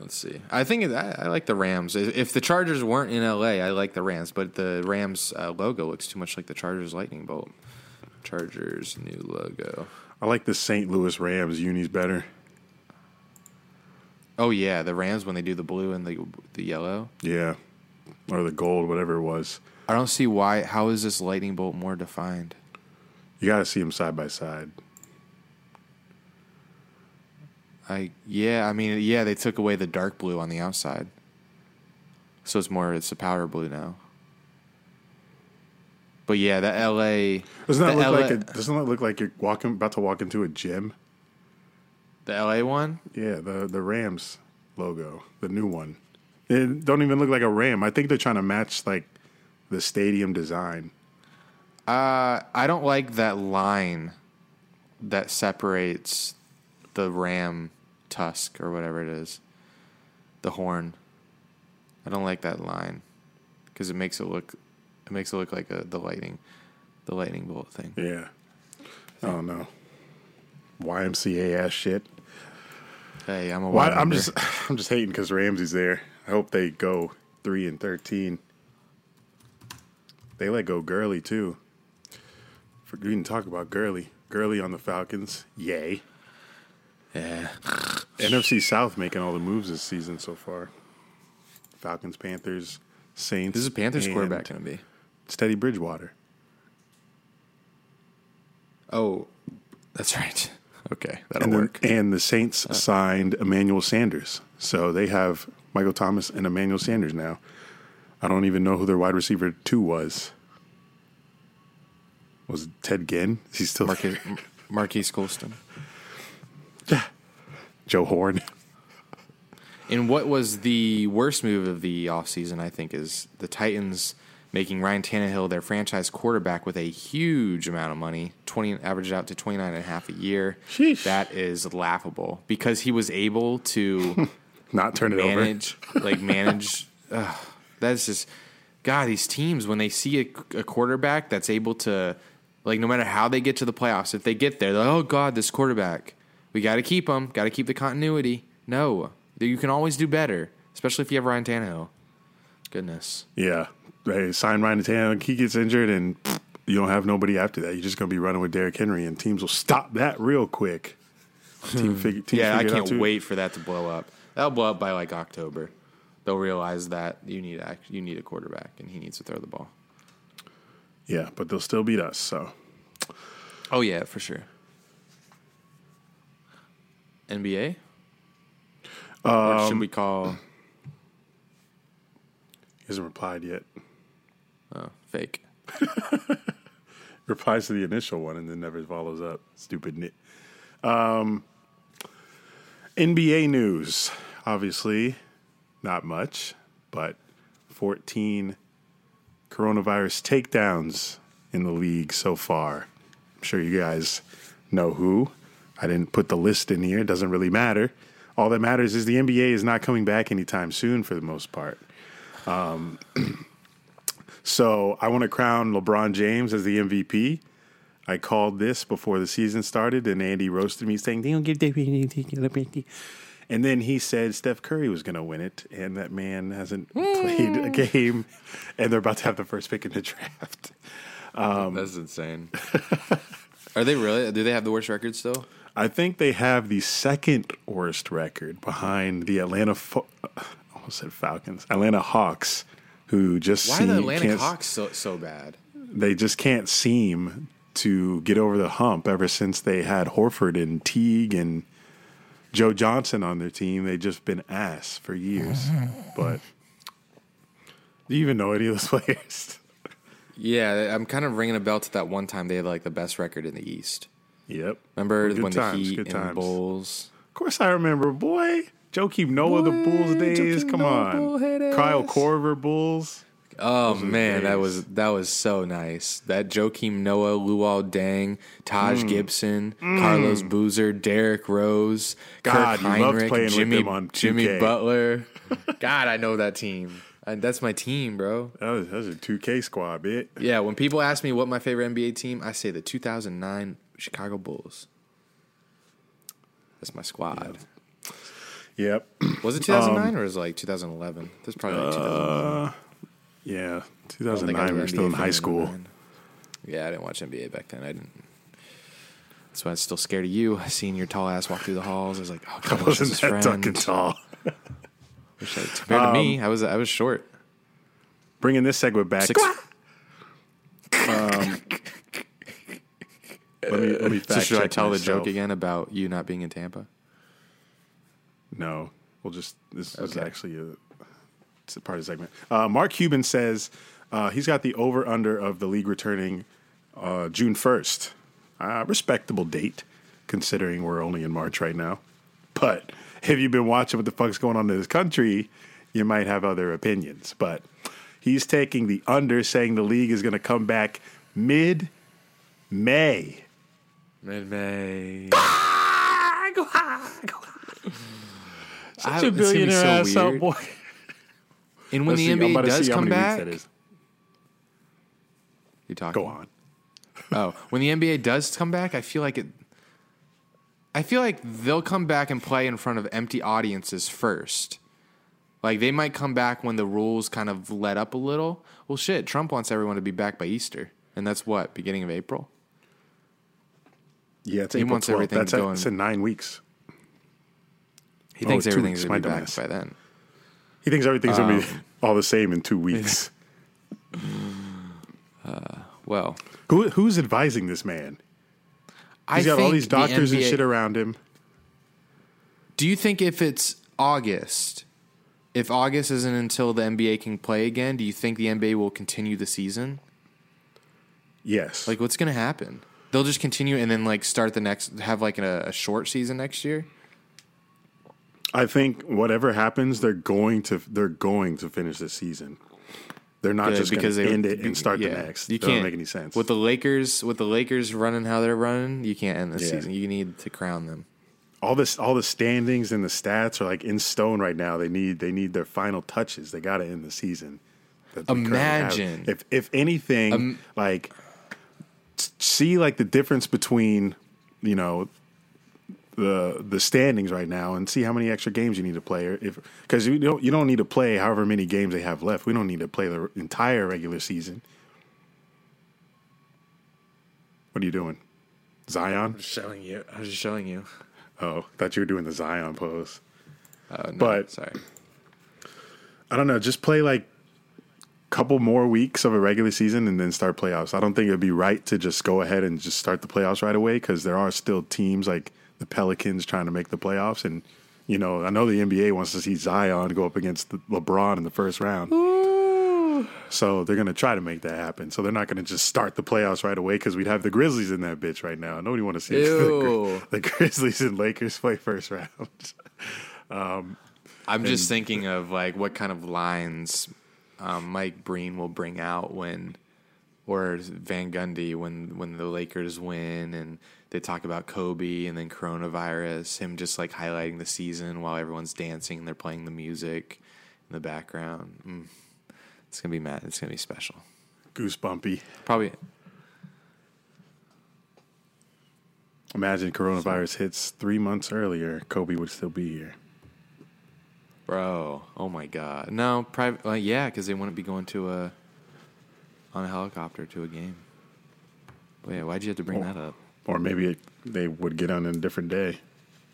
let's see. I think it, I, I like the Rams. If if the Chargers weren't in LA, I like the Rams. But the Rams uh, logo looks too much like the Chargers lightning bolt. Chargers new logo. I like the St. Louis Rams unis better. Oh yeah, the Rams when they do the blue and the the yellow. Yeah, or the gold, whatever it was. I don't see why. How is this lightning bolt more defined? You got to see them side by side. I yeah. I mean yeah. They took away the dark blue on the outside, so it's more. It's a powder blue now. But yeah, the LA. Doesn't that look LA, like a, doesn't that look like you're walking about to walk into a gym? the LA one? Yeah, the the Rams logo, the new one. It don't even look like a ram. I think they're trying to match like the stadium design. Uh, I don't like that line that separates the ram tusk or whatever it is, the horn. I don't like that line because it makes it look it makes it look like a, the lightning, the lightning bolt thing. Yeah. I don't know. YMCA ass shit. Hey, I'm a. Why, I'm just I'm just hating because Ramsey's there. I hope they go three and thirteen. They let go Gurley too. For, we didn't talk about Gurley. Gurley on the Falcons. Yay. Yeah. NFC South making all the moves this season so far. Falcons, Panthers, Saints. This is a Panthers quarterback going to be. Teddy Bridgewater. Oh, that's right. Okay, that'll And, the, work. Uh. and the Saints signed Emmanuel Sanders. So they have Michael Thomas and Emmanuel Sanders now. I don't even know who their wide receiver two was. Was it Ted Ginn? Is he still Marques, Marques Colston. Joe Horn? And what was the worst move of the offseason, I think, is the Titans making Ryan Tannehill their franchise quarterback with a huge amount of money, 20 averaged out to 29 and a half a year. Sheesh. That is laughable because he was able to Not turn it over. manage like manage that's just God, these teams when they see a, a quarterback that's able to like no matter how they get to the playoffs, if they get there, they're like, oh God, this quarterback. We gotta keep him, gotta keep the continuity. No. You can always do better, especially if you have Ryan Tannehill. Goodness. Yeah. They sign Ryan Tannehill. He gets injured, and pfft, you don't have nobody after that. You're just going to be running with Derrick Henry, and teams will stop that real quick. Team teams Yeah, I figure it out can't wait for that to blow up. That'll blow up by like October. They'll realize that you need act- you need a quarterback and he needs to throw the ball. Yeah, but they'll still beat us. So Oh yeah, for sure. NBA? or should we call he hasn't replied yet. oh, fake? replies to the initial one and then never follows up. Stupid nit. Um, NBA news, obviously, not much, but 14 coronavirus takedowns in the league so far. I'm sure you guys know who. I didn't put the list in here. It doesn't really matter. All that matters is the NBA is not coming back anytime soon for the most part. Um, so I want to crown LeBron James as the MVP. I called this before the season started, and Andy roasted me saying, "They don't give the And then he said Steph Curry was going to win it, and that man hasn't played a game, and they're about to have the first pick in the draft. That's insane. Are they really? Do they have the worst record still? I think they have the second worst record behind the Atlanta. Fo- almost said Falcons, Atlanta Hawks, who just Why are seem, the Atlantic can't- Hawks so so bad? they just can't seem to get over the hump ever since they had Horford and Teague and Joe Johnson on their team. They've just been ass for years. but do you even know any of those players? Yeah, I'm kind of ringing a bell to that one time they had like the best record in the East. Yep. Remember Good when times, the Heat good and times. Bulls? Of course, I remember, boy. Joakim Noah, the Bulls days. Joakim Come Noah, on. Kyle ass. Korver Bulls. Oh Those man, that was that was so nice. That Joakim Noah, Luol Deng, Taj Mm. Gibson, Carlos Boozer, Derrick Rose, God, Kirk Hinrich, playing with Jimmy Jimmy 2K. Butler. God, I know that team. And that's my team, bro. That was, that was a 2K squad, bit. Yeah, when people ask me what my favorite NBA team, I say the 2009 Chicago Bulls. That's my squad. Yep. Was it 2009 Um, or was it like 2011? That's probably like Uh, Yeah. I don't think I was 2009, we were still in high school. Yeah, I didn't watch NBA back then. I didn't. That's why I was still scared of you. Seeing your tall ass walk through the halls, I was like, "Oh, God, I wasn't that friend." fucking tall. Compared to Um, me, I was I was short. Bringing this segment back. Six. Let me, let me So fact should I tell the joke again about you not being in Tampa? No, we'll just this is actually a it's a part of the segment. Uh, Mark Cuban says uh, he's got the over under of the league returning uh, June first. Uh, respectable date considering we're only in March right now, but if you've been watching what the fuck's going on in this country, you might have other opinions. But he's taking the under, saying the league is going to come back mid May. Mid May. Such a billionaire ass out boy. And when Let's the see, NBA does see come back, you talking? Go on. Oh, when the NBA does come back, I feel like it. I feel like they'll come back and play in front of empty audiences first. Like they might come back when the rules kind of let up a little. Well, shit, Trump wants everyone to be back by Easter, and that's what beginning of April. Yeah, it's He April wants 12th. everything That's going- it's in nine weeks. He Oh, thinks everything's gonna my be back by then. He thinks everything's gonna be Um, all the same in two weeks. Well, Who who's advising this man? I He's got all these the doctors and shit around him. Do you think if it's August, if August isn't until the NBA can play again, do you think the NBA will continue the season? Yes. Like, what's going to happen? They'll just continue and then like start the next, have like a, a short season next year. I think whatever happens, they're going to they're going to finish the season. They're not just because they end it and start yeah, the next. You can't make any sense. with the Lakers. With the Lakers running how they're running, you can't end the Yeah. season. You need to crown them. all this, all the standings and the stats are like in stone right now. They need they need their final touches. They got to end the season. that we currently have. Imagine. if if anything, Um, like see like the difference between you know the the standings right now and see how many extra games you need to play if because you don't you don't need to play however many games they have left. We don't need to play the entire regular season. What are you doing, Zion? I'm just Showing you. I was just showing you. Oh, thought you were doing the Zion pose. Oh, no, But- sorry. I don't know. Just play like couple more weeks of a regular season and then start playoffs. I don't think it'd be right to just go ahead and just start the playoffs right away because there are still teams like the Pelicans trying to make the playoffs, and you know I know the NBA wants to see Zion go up against LeBron in the first round. So they're gonna try to make that happen. So they're not gonna just start the playoffs right away because we'd have the Grizzlies in that bitch right now. Nobody want to see the, the Grizzlies and Lakers play first round. Um, I'm just thinking of like what kind of lines um, Mike Breen will bring out when, or Van Gundy when when the Lakers win and they talk about Kobe and then coronavirus. Him just like highlighting the season while everyone's dancing and they're playing the music in the background. Mm. It's gonna be mad. It's gonna be special. Goosebumpy. Probably. Imagine coronavirus hits three months earlier, Kobe would still be here. Bro, oh my god. No, private. Well, yeah, because they wouldn't be going to a on a helicopter to a game. But yeah, why'd you have to bring Oh. that up? Or maybe it, they would get on in a different day.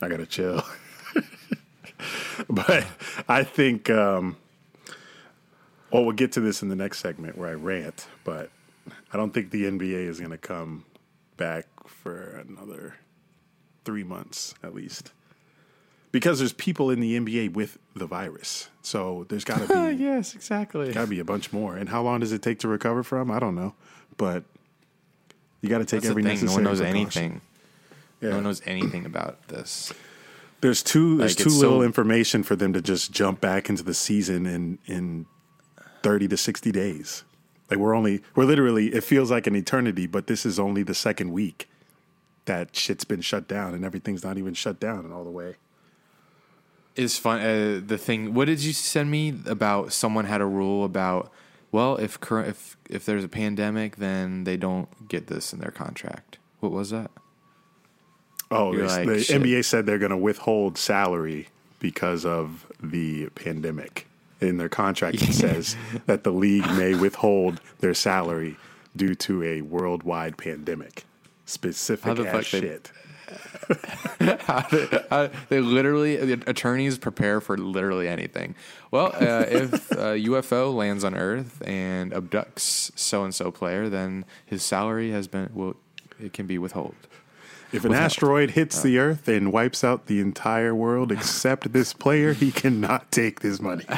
I gotta chill. but I think, um, well, we'll get to this in the next segment where I rant, but I don't think the NBA is gonna come back for another three months at least. Because there's people in the NBA with the virus. So there's gotta be yes, exactly. Got to be a bunch more. And how long does it take to recover from? I don't know, but you got to take That's every the thing. necessary. No one knows precaution. anything. Yeah. No one knows anything about this. There's too there's Like, too little so- information for them to just jump back into the season in in thirty to sixty days. Like we're only we're literally it feels like an eternity, but this is only the second week that shit's been shut down, and everything's not even shut down in all the way. Is fun. Uh, the thing. What did you send me about? Someone had a rule about. Well, if current if if there's a pandemic, then they don't get this in their contract. What was that? Oh, they- like, the shit. NBA said they're going to withhold salary because of the pandemic. In their contract, it says that the league may withhold their salary due to a worldwide pandemic. Specific the as fuck they- shit. Uh, they literally the attorneys prepare for literally anything. Well, uh, if a UFO lands on Earth and abducts so and so player, then his salary has been well, it can be withheld. If an withheld. asteroid hits the Earth and wipes out the entire world except this player, he cannot take this money.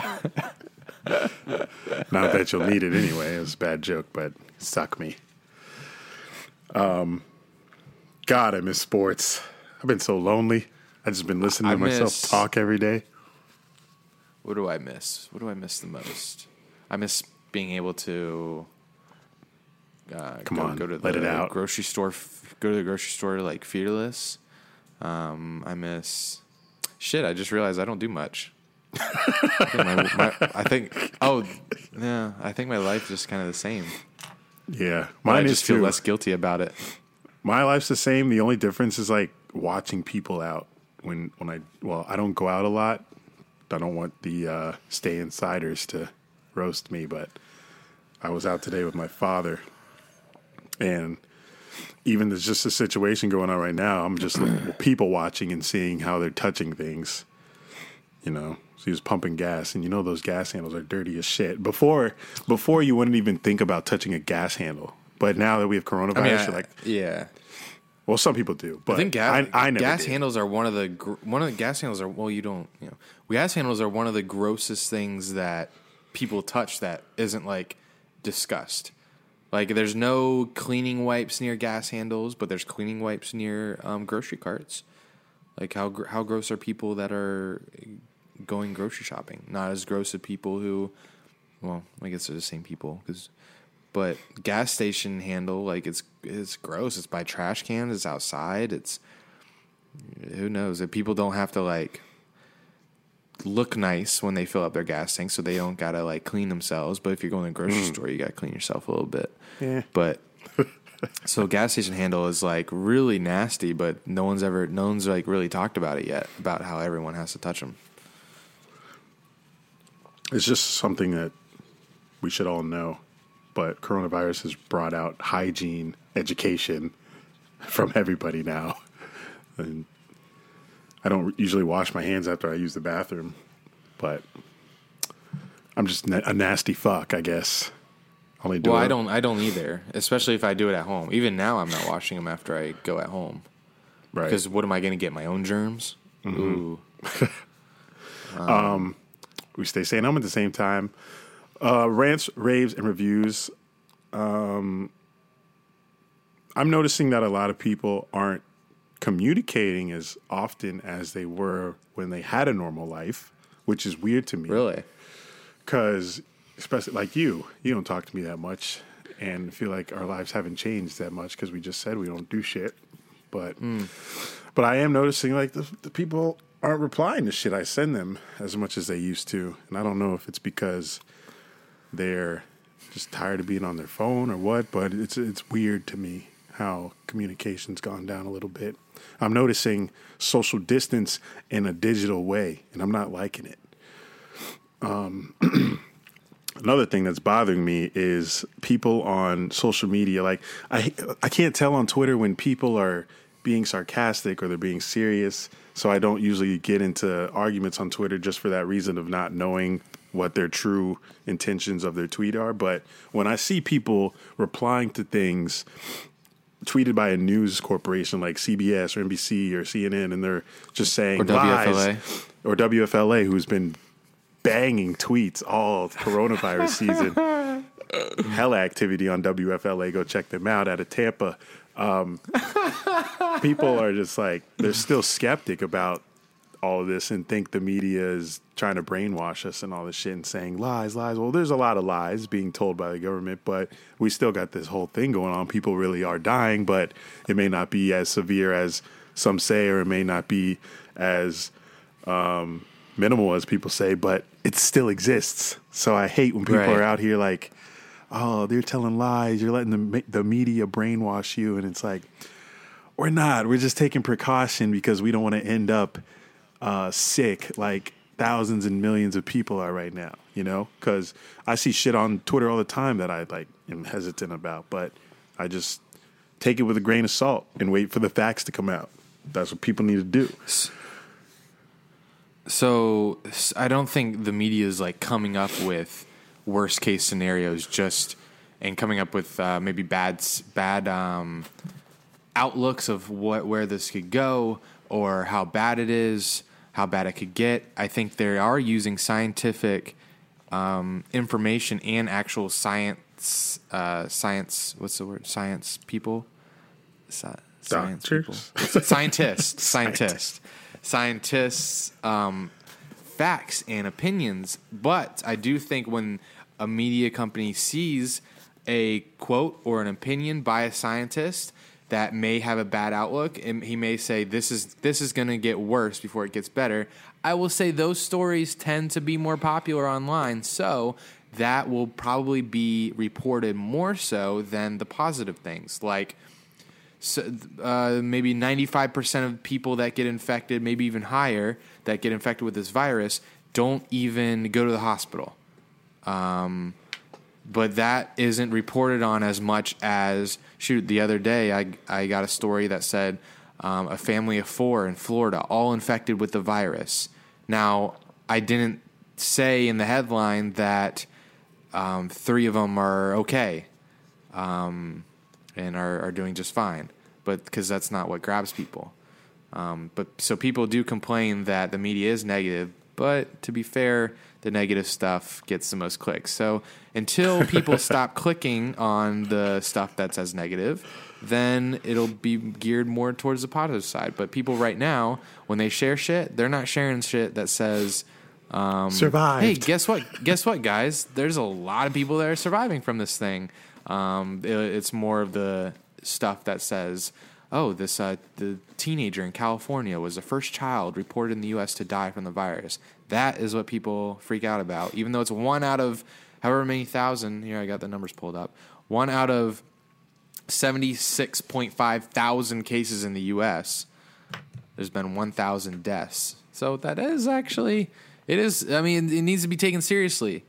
Not that you'll need it anyway. It was a bad joke, but suck me. Um, God, I miss sports. I've been so lonely. I just been listening to I myself miss- talk every day. What do I miss? What do I miss the most? I miss being able to uh, Come go, on, go to let the it out. grocery store. f- Go to the grocery store like fearless. Um, I miss shit. I just realized I don't do much. I think, my, my, I think oh yeah. I think my life is just kind of the same. Yeah, mine I is just feel less guilty about it. My life's the same. The only difference is like watching people out when when I well, I don't go out a lot. I don't want the uh, stay insiders to roast me, but I was out today with my father, and even there's just a situation going on right now. I'm just like, people watching and seeing how they're touching things. You know, so he was pumping gas, and you know those gas handles are dirty as shit. Before, before you wouldn't even think about touching a gas handle, but now that we have coronavirus, I mean, I- you're like, yeah. well, some people do, but I think gas, I, I gas did. handles are one of the gr- one of the gas handles are well you don't you know gas handles are one of the grossest things that people touch that isn't like discussed. Like there's no cleaning wipes near gas handles, but there's cleaning wipes near um, grocery carts. Like how gr- how gross are people that are going grocery shopping? Not as gross as people who, well, I guess they're the same people because but gas station handle like it's it's gross. It's by trash cans. It's outside. It's who knows? If people don't have to like look nice when they fill up their gas tank so they don't gotta like clean themselves. But if you're going to the grocery mm. store you gotta clean yourself a little bit. Yeah. but so gas station handle is like really nasty but no one's ever no one's like really talked about it yet about how everyone has to touch them It's just something that we should all know. But coronavirus has brought out hygiene education from everybody now. And I don't usually wash my hands after I use the bathroom, but I'm just a nasty fuck, I guess. Only do well it. i don't i don't either especially if i do it at home even now i'm not washing them after i go at home right. Because what am I going to get? My own germs? Ooh. Um, we stay sane home at the same time. Uh, rants, raves, and reviews. Um, I'm noticing that a lot of people aren't communicating as often as they were when they had a normal life, which is weird to me. Really? Because, especially like you, you don't talk to me that much, and feel like our lives haven't changed that much because we just said we don't do shit. But, but I am noticing like the, the people aren't replying to shit I send them as much as they used to, and I don't know if it's because they're just tired of being on their phone or what. But it's it's weird to me how communication's gone down a little bit. I'm noticing social distance in a digital way, and I'm not liking it. Um, another thing that's bothering me is people on social media like i i can't tell on twitter when people are being sarcastic or they're being serious so i don't usually get into arguments on twitter just for that reason of not knowing what their true intentions of their tweet are but when i see people replying to things tweeted by a news corporation like CBS or NBC or CNN, and they're just saying Or WFLA. lies, or WFLA, who's been banging tweets all coronavirus season. Hella activity on WFLA. Go check them out out of Tampa. Um, people are just like they're still skeptic about all of this and think the media is trying to brainwash us and all this shit and saying lies, lies. Well, there's a lot of lies being told by the government, but we still got this whole thing going on. People really are dying, but it may not be as severe as some say, or it may not be as um, minimal as people say, but it still exists. So I hate when people Right. are out here like, oh, they're telling lies. You're letting the the media brainwash you, and it's like we're not. We're just taking precaution because we don't want to end up uh, sick like thousands and millions of people are right now. You know, because I see shit on Twitter all the time that I like am hesitant about, but I just take it with a grain of salt and wait for the facts to come out. That's what people need to do. So I don't think the media is like coming up with worst case scenarios just and coming up with uh, maybe bad bad um, outlooks of what where this could go or how bad it is, how bad it could get. I think they are using scientific um, information and actual science uh, science. What's the word? Science people. Sci- Science people. Scientists. Scientists. scientists' um, facts and opinions. But I do think when a media company sees a quote or an opinion by a scientist that may have a bad outlook, and he may say this is this is going to get worse before it gets better. I will say those stories tend to be more popular online, so that will probably be reported more so than the positive things like so, uh, maybe 95% of people that get infected, maybe even higher, that get infected with this virus, don't even go to the hospital. Um, but that isn't reported on as much as, shoot, the other day I, I got a story that said um, a family of four in Florida, all infected with the virus. Now, I didn't say in the headline that um, three of them are okay um, and are, are doing just fine, but because that's not what grabs people. Um, but so people do complain that the media is negative, but to be fair, the negative stuff gets the most clicks. So until people stop clicking on the stuff that's as negative, then it'll be geared more towards the positive side. But people right now, when they share shit, they're not sharing shit that says, Survived. Hey, guess what? guess what, guys? There's a lot of people that are surviving from this thing. Um, it- it's more of the stuff that says, "Oh, this uh, the teenager in California was the first child reported in the U.S. to die from the virus." That is what people freak out about, even though it's one out of however many thousand. Here, I got the numbers pulled up. One out of seventy-six point five thousand cases in the U.S there's been 1,000 deaths. So that is actually, it is, I mean, it needs to be taken seriously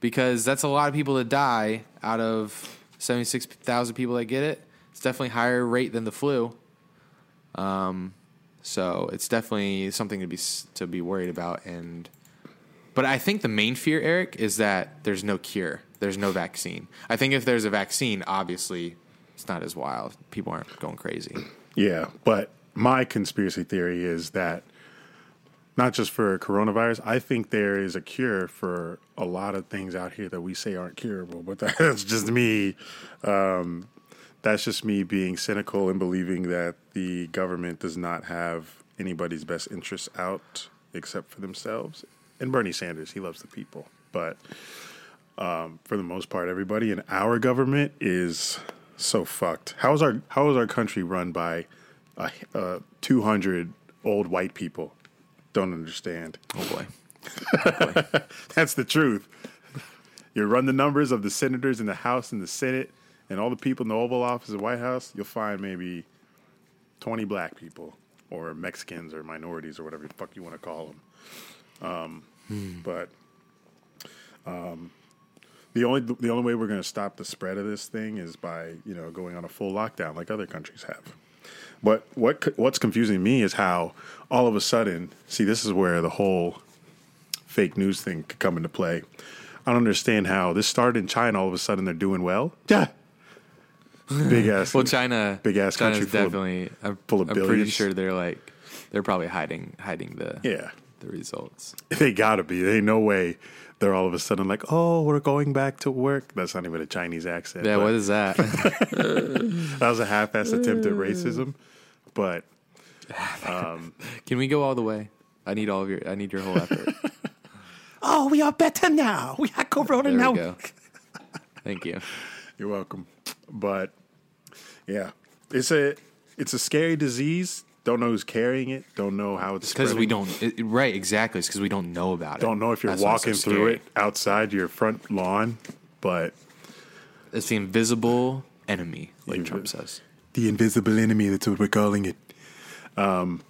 because that's a lot of people that die out of 76,000 people that get it. It's definitely higher rate than the flu. Um, so it's definitely something to be to be worried about. And but I think the main fear, Eric, is that there's no cure. There's no vaccine. I think if there's a vaccine, obviously it's not as wild. People aren't going crazy. Yeah, but my conspiracy theory is that not just for coronavirus, I think there is a cure for a lot of things out here that we say aren't curable. But that's just me. Um, that's just me being cynical and believing that the government does not have anybody's best interests out except for themselves. And Bernie Sanders, he loves the people, but um, for the most part, everybody in our government is so fucked. How is our how is our country run by uh, uh, two hundred old white people? Don't understand. Oh boy. That's the truth. You run the numbers of the senators in the House and the Senate, and all the people in the Oval Office, the White House. You'll find maybe twenty black people, or Mexicans, or minorities, or whatever the fuck you want to call them. Um, But um, the only the only way we're going to stop the spread of this thing is by you know going on a full lockdown like other countries have. But what what's confusing me is how all of a sudden, see, this is where the whole fake news thing could come into play. I don't understand how this started in China. All of a sudden, they're doing well. Yeah, big ass. Well, China, Big ass China's country full of- definitely. I'm, full of I'm pretty sure they're like they're probably hiding hiding the yeah, the results. they gotta be. Ain't no way they're all of a sudden like, oh, we're going back to work. That's not even a Chinese accent. Yeah, but what is that? that was a half-assed attempt at racism. But um, Can we go all the way? I need all of your. I need your whole effort. oh, we are better now. We are Corona now. go. Thank you. You're welcome. But yeah, it's a it's a scary disease. Don't know who's carrying it. Don't know how it's Because we don't. It, right, exactly. It's because we don't know about it. don't know if you're That's why it's so walking through it outside your front lawn. But It's the invisible enemy, like Invi- Trump says. the invisible enemy. That's what we're calling it. Um,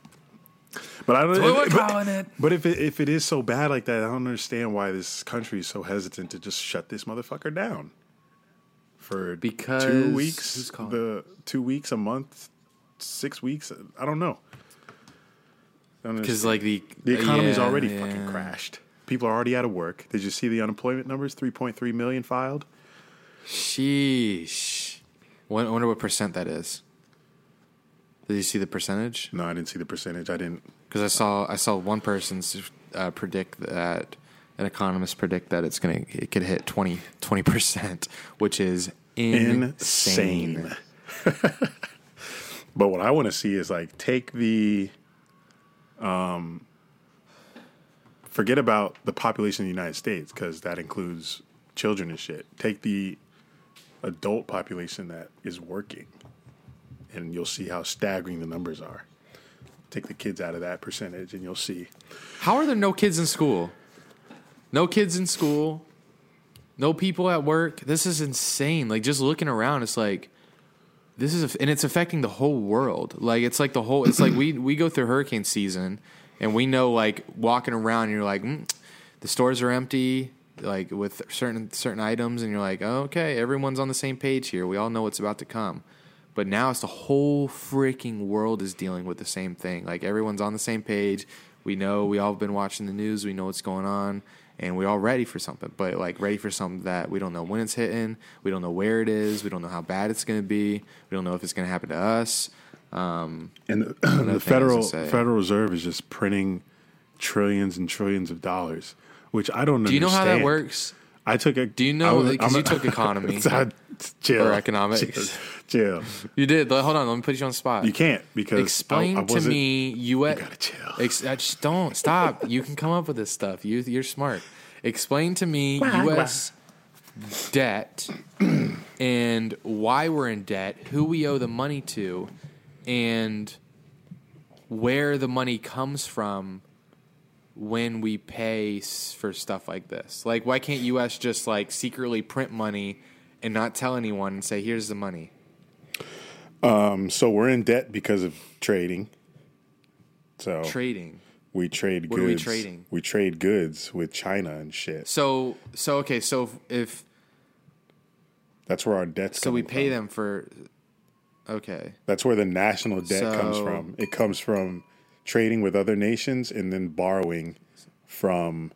but I don't. what we're but, calling it. But if it, if it is so bad like that, I don't understand why this country is so hesitant to just shut this motherfucker down for Because- two who's weeks, calling? the two weeks, a month, six weeks. I don't know. Because like the the economy's yeah, already yeah. fucking crashed. People are already out of work. Did you see the unemployment numbers? Three point three million filed. Sheesh. I wonder what percent that is. Did you see the percentage? No, I didn't see the percentage. I didn't. Because I saw I saw one person uh, predict that an economists predict that it's gonna it could hit 20 percent, which is insane. Insane. But what I want to see is like take the um forget about the population of the United States because that includes children and shit. Take the adult population that is working, and you'll see how staggering the numbers are. Take the kids out of that percentage, and you'll see. How are there no kids in school? No kids in school. No people at work. This is insane. Like just looking around, it's like this is, and it's affecting the whole world. Like it's like the whole. It's like we we go through hurricane season, and we know like walking around, you're like, mm, the stores are empty, like with certain certain items, and you're like, oh, okay, everyone's on the same page here. We all know what's about to come. But now it's the whole freaking world is dealing with the same thing. Like everyone's on the same page. We know we all have been watching the news. We know what's going on, and we're all ready for something. But like ready for something that we don't know when it's hitting. We don't know where it is. We don't know how bad it's going to be. We don't know if it's going to happen to us. Um, And the, the federal. Federal Reserve is just printing trillions and trillions of dollars, which I don't. Understand. Do you know how that works? I took a. Do you know- because you took economy chill, or economics. Chill. You did. Hold on. Let me put you on the spot. You can't because Explain I, I to me, U.S. gotta chill. Ex- I just don't stop. you can come up with this stuff. You, you're smart. Explain to me U.S. debt and why we're in debt, who we owe the money to, and where the money comes from when we pay for stuff like this. Like, why can't U.S. just like secretly print money and not tell anyone and say, "Here's the money"? Um, so we're in debt because of trading. So Trading. we trade What goods. we trading? We trade goods with China and shit. So so okay, so if That's where our debt's so we pay from. them for okay. That's where the national debt comes from. It comes from trading with other nations and then borrowing from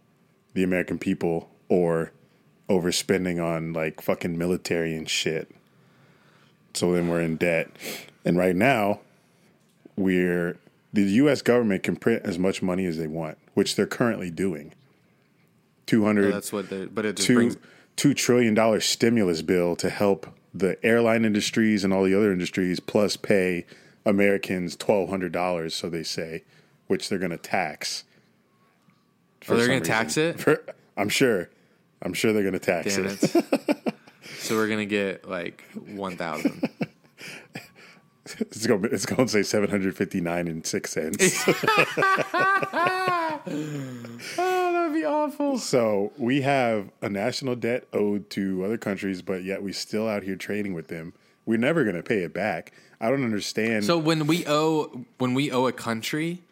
the American people or overspending on like fucking military and shit. So then we're in debt. And right now, we're the US government can print as much money as they want, which they're currently doing. 200 That's what the but it just two brings two trillion dollar stimulus bill to help the airline industries and all the other industries, plus pay Americans twelve hundred dollars, so they say, which they're going to tax. Oh, they're gonna tax it? For- I'm sure. I'm sure they're going to tax damn it. it. so we're gonna get like one thousand. It's going. It's going to say seven hundred fifty nine and six cents. Oh, that'd be awful. so we have a national debt owed to other countries, but yet we still out here trading with them. We're never going to pay it back. I don't understand. So when we owe when we owe a country,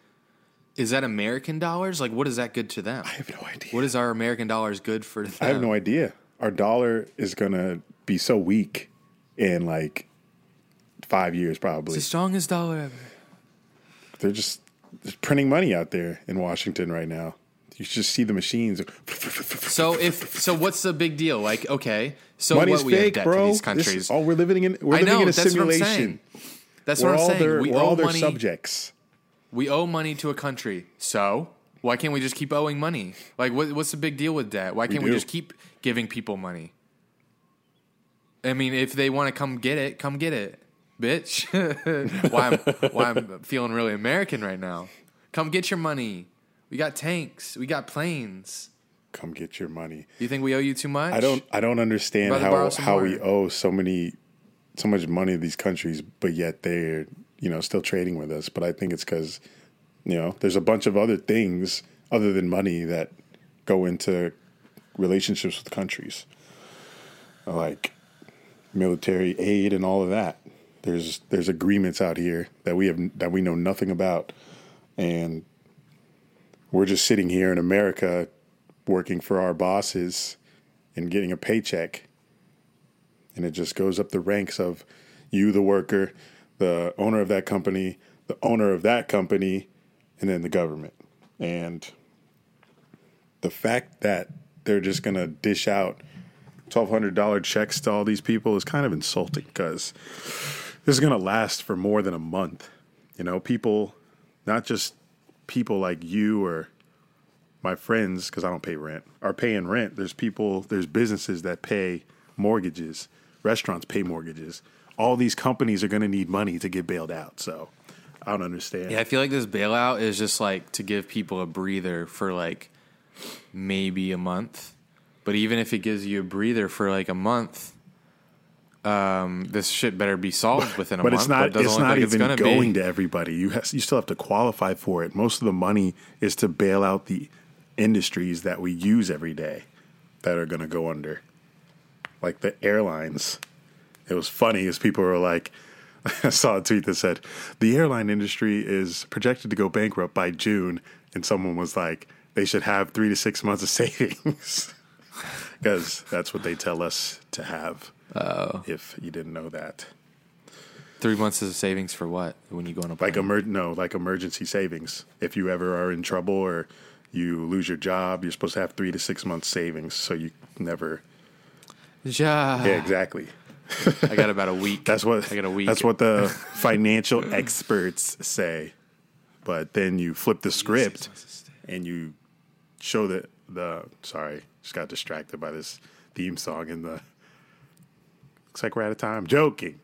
is that American dollars? Like what is that good to them? I have no idea. What is our American dollars good for them? I have no idea. Our dollar is gonna be so weak in like five years, probably. It's the strongest dollar ever. They're just they're printing money out there in Washington right now. You should just see the machines. So if so, what's the big deal? Like, okay, so Money's what we have fake, debt bro. to these countries? is- oh, we're living in we're I living know in a that's what I'm simulation. saying. That's We're what I'm saying. their we we're owe all their money. subjects. We owe money to a country. So why can't we just keep owing money? Like, what, what's the big deal with debt? Why can't we, do. just keep giving people money? I mean, if they want to come get it, come get it, bitch. why I'm why I'm feeling really American right now? Come get your money. We got tanks. We got planes. Come get your money. You think we owe you too much? I don't I don't understand how how more. we owe so many so much money to these countries, but yet they're you know still trading with us. But I think it's because you know there's a bunch of other things other than money that go into relationships with countries, like military aid and all of that. There's there's agreements out here that we have that we know nothing about, and we're just sitting here in America working for our bosses and getting a paycheck. And it just goes up the ranks of you, the worker, the owner of that company, the owner of that company, and then the government. And the fact that they're just going to dish out $1,200 checks to all these people is kind of insulting because this is going to last for more than a month. You know, people, not just people like you or my friends, because I don't pay rent, are paying rent. There's people, there's businesses that pay mortgages, restaurants pay mortgages. All these companies are going to need money to get bailed out. So I don't understand. Yeah, I feel like this bailout is just like to give people a breather for like maybe a month. But even if it gives you a breather for like a month, um, this shit better be solved within a but month. it's not. it It's not like even gonna going be. to everybody. You has, you still have to qualify for it. Most of the money is to bail out the industries that we use every day that are going to go under, like the airlines. It was funny as people were like, I saw a tweet that said the airline industry is projected to go bankrupt by June, and someone was like, they should have three to six months of savings because that's what they tell us to have. Oh. If you didn't know that. Three months of savings for what? When you go on a plane? like emer- no like emergency savings if you ever are in trouble or you lose your job you're supposed to have three to six months savings so you never yeah. yeah exactly I got about a week. that's what I got a week. that's what the financial experts say but then you flip the script and you show that the sorry just got distracted by this theme song in the looks like we're out of time joking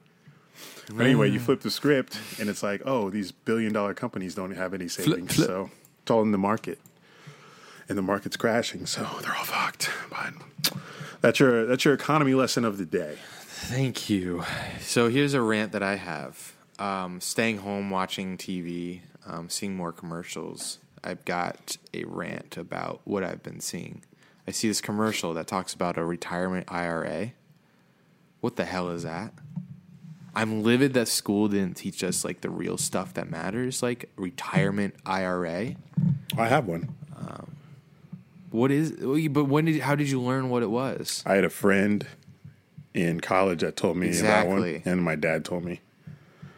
But anyway, you flip the script and it's like, oh, these billion dollar companies don't have any savings. flip. So it's all in the market. And the market's crashing, so they're all fucked. But that's your that's your economy lesson of the day. Thank you. So here's a rant that I have. Um, staying home, watching TV, um, seeing more commercials. I've got a rant about what I've been seeing. I see this commercial that talks about a retirement IRA. What the hell is that? I'm livid that school didn't teach us like the real stuff that matters, like retirement IRA. I have one. Um, what is? But when did? How did you learn what it was? I had a friend in college that told me that one, Exactly. and my dad told me.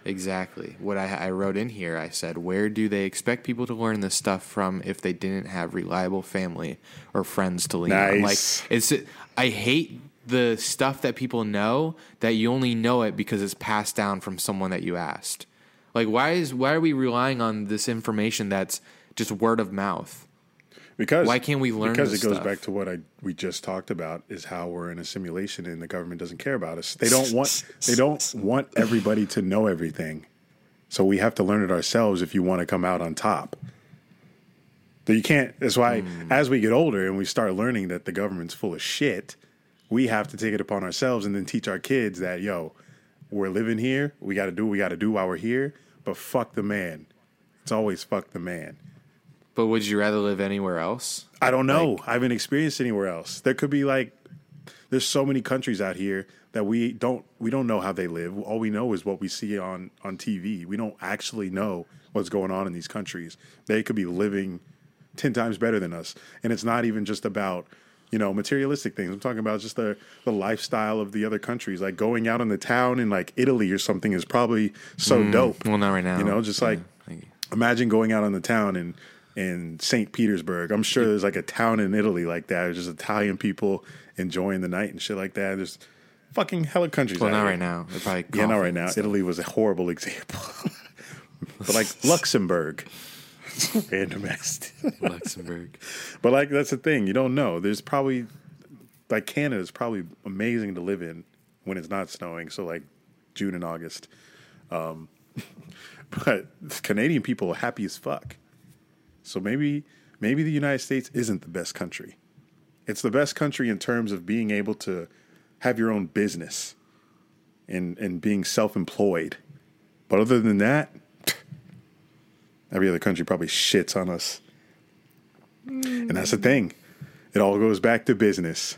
Exactly. What I, I wrote in here, I said, where do they expect people to learn this stuff from if they didn't have reliable family or friends to lean on? Like, it's I hate the stuff that people know that you only know it because it's passed down from someone that you asked. Like, why is why are we relying on this information that's just word of mouth? Because Why can't we learn Because it goes stuff? back to what I we just talked about is how we're in a simulation and the government doesn't care about us. They don't want they don't want everybody to know everything. So we have to learn it ourselves if you want to come out on top. But you can't that's why Hmm. as we get older and we start learning that the government's full of shit, we have to take it upon ourselves and then teach our kids that yo, we're living here, we got to do what we got to do while we're here, but fuck the man. It's always fuck the man. But would you rather live anywhere else? I don't know. I haven't experienced anywhere else. There could be like there's so many countries out here that we don't we don't know how they live. All we know is what we see on on TV. We don't actually know what's going on in these countries. They could be living 10 times better than us. And it's not even just about you know materialistic things. I'm talking about just the the lifestyle of the other countries. Like going out in the town in like Italy or something is probably so mm, dope. Well, not right now. You know, just like imagine going out on the town in in St. Petersburg. I'm sure there's like a town in Italy like that. There's just Italian people enjoying the night and shit like that. There's fucking hella countries. Well, not right now. They're probably Yeah, not right now. Italy was a horrible example. but like Luxembourg, random ass. Luxembourg. but like that's the thing. You don't know. There's probably like Canada's probably amazing to live in when it's not snowing. So like June and August. Um, but Canadian people are happy as fuck. So maybe maybe the United States isn't the best country. It's the best country in terms of being able to have your own business and and being self-employed. But other than that, every other country probably shits on us. And that's the thing. It all goes back to business.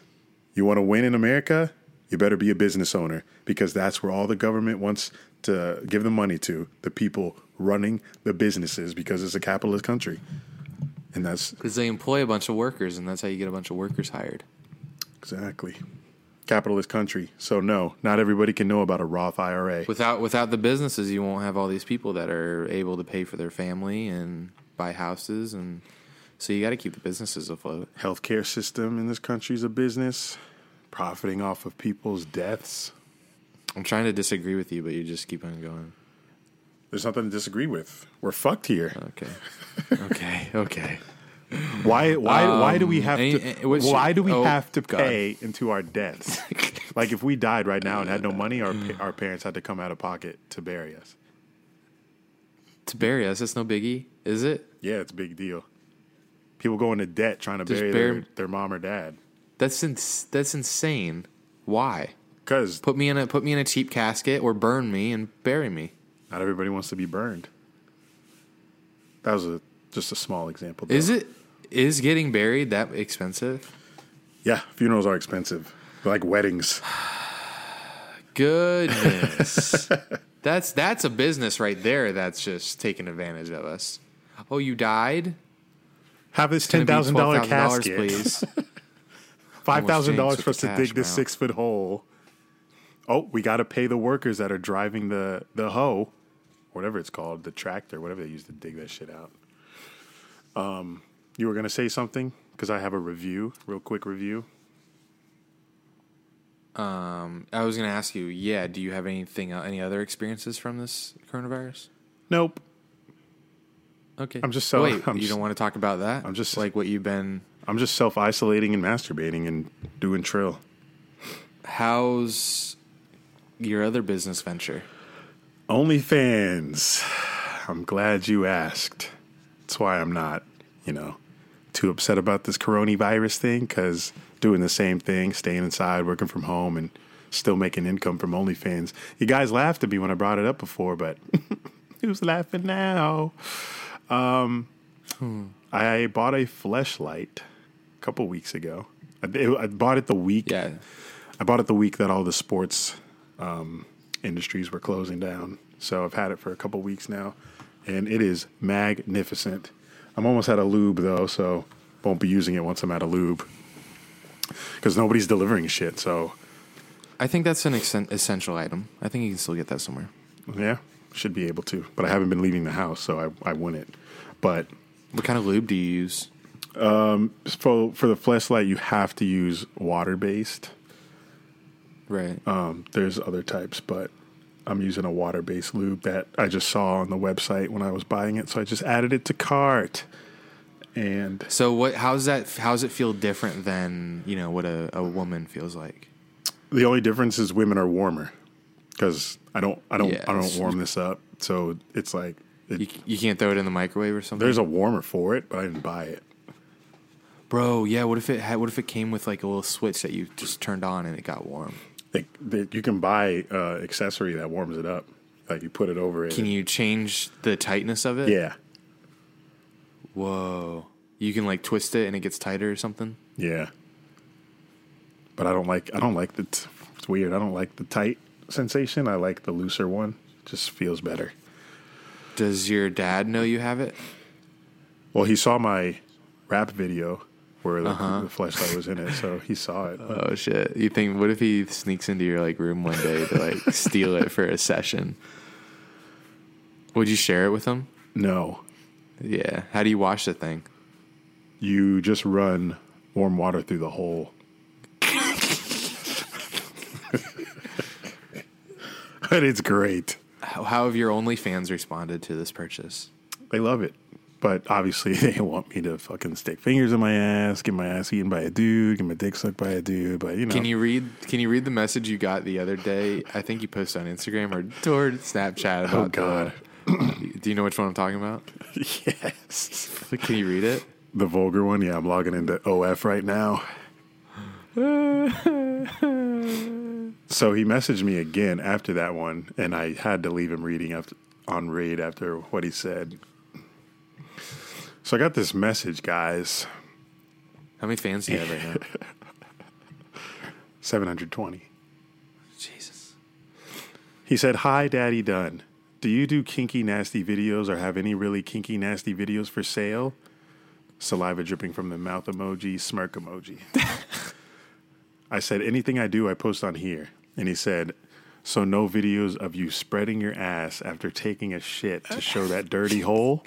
You want to win in America? You better be a business owner because that's where all the government wants to give the money to the people running the businesses because it's a capitalist country. And that's Because they employ a bunch of workers, and that's how you get a bunch of workers hired. exactly capitalist country. So no, not everybody can know about a Roth IRA. Without without the businesses, you won't have all these people that are able to pay for their family and buy houses, and so you got to keep the businesses afloat. Healthcare system in this country is a business, profiting off of people's deaths. I'm trying to disagree with you, but you just keep on going. There's nothing to disagree with. We're fucked here. Okay, okay, okay. Why? Why? why do we um, have any- to? any- why do we oh, have to God. pay into our debts? like if we died right now and had no money, our our parents had to come out of pocket to bury us. to bury us. That's no biggie, is it? Yeah, it's a big deal. People go into debt trying to Just bury bury- their, their mom or dad. That's ins- that's insane. Why? Because Put me in a put me in a cheap casket or burn me and bury me. not everybody wants to be burned. That was a just a small example. though. Is it is getting buried that expensive? Yeah, funerals are expensive. They're like weddings. Goodness. that's that's a business right there that's just taking advantage of us. Oh, you died? Have this ten thousand dollar $12,000, casket. please. Five thousand dollars for us to dig this six foot hole. Oh, we got to pay the workers that are driving the the hoe, whatever it's called, the tractor, whatever they use to dig that shit out. Um, you were gonna say something because I have a review, real quick review. Um, I was going to ask you, yeah, do you have anything uh, any other experiences from this coronavirus? Nope. Okay. I'm just so- Wait, I'm you just- don't want to talk about that? I'm just- like what you've been I'm just self isolating and masturbating and doing trill. How's your other business venture? OnlyFans. I'm glad you asked. That's why I'm not, you know, too upset about this coronavirus thing because doing the same thing, staying inside, working from home, and still making income from OnlyFans. You guys laughed at me when I brought it up before, but who's laughing now? Um, I bought a fleshlight a couple weeks ago. I, I bought it the week. Yeah. I bought it the week that all the sports um, industries were closing down. So I've had it for a couple weeks now, and it is magnificent. I'm almost out of lube though, so won't be using it once I'm out of lube because nobody's delivering shit. So I think that's an essen- essential item. I think you can still get that somewhere. yeah, should be able to. But I haven't been leaving the house, so I I wouldn't. But What kind of lube do you use? Um, for for the fleshlight, you have to use water based. Right. Um, there's other types, but I'm using a water based lube that I just saw on the website when I was buying it. So I just added it to cart. And so what? How's that? How's it feel different than you know what a, a woman feels like? the only difference is women are warmer because I don't I don't Yeah, I don't warm this up. So it's like it, You, you can't throw it in the microwave or something. there's a warmer for it, but I didn't buy it. Bro, yeah. What if it had? What if it came with like a little switch that you just turned on and it got warm? Like that you can buy uh, accessory that warms it up. Like you put it over it. Can you change the tightness of it? Yeah, Whoa. You can like twist it and it gets tighter or something. yeah. But I don't like I don't like the. T- it's weird. I don't like the tight sensation. I like the looser one. Just feels better. Does your dad know you have it? Well, he saw my rap video where the, Uh-huh. the flashlight was in it, so he saw it. Oh shit! You think? What if he sneaks into your like room one day to like steal it for a session? Would you share it with him? No, Yeah. How do you wash the thing? you just run warm water through the hole. but it's great. How, how have your OnlyFans responded to this purchase? They love it. But obviously, they want me to fucking stick fingers in my ass, get my ass eaten by a dude, get my dick sucked by a dude. But you know, Can you read? Can you read the message you got the other day? I think you posted on Instagram or toward Snapchat. Oh, about Oh, God. the- do you know which one I'm talking about? yes, Can you read it? the vulgar one. Yeah, I'm logging into OF right now. so he messaged me again after that one, and I had to leave him reading after, on raid after what he said. So I got this message, guys. How many fans do you have right now? 720. Jesus. He said, Hi, Daddy Dunn. Do you do kinky, nasty videos or have any really kinky, nasty videos for sale? Saliva dripping from the mouth emoji, smirk emoji. I said, Anything I do, I post on here. And he said, So no videos of you spreading your ass after taking a shit to show that dirty hole?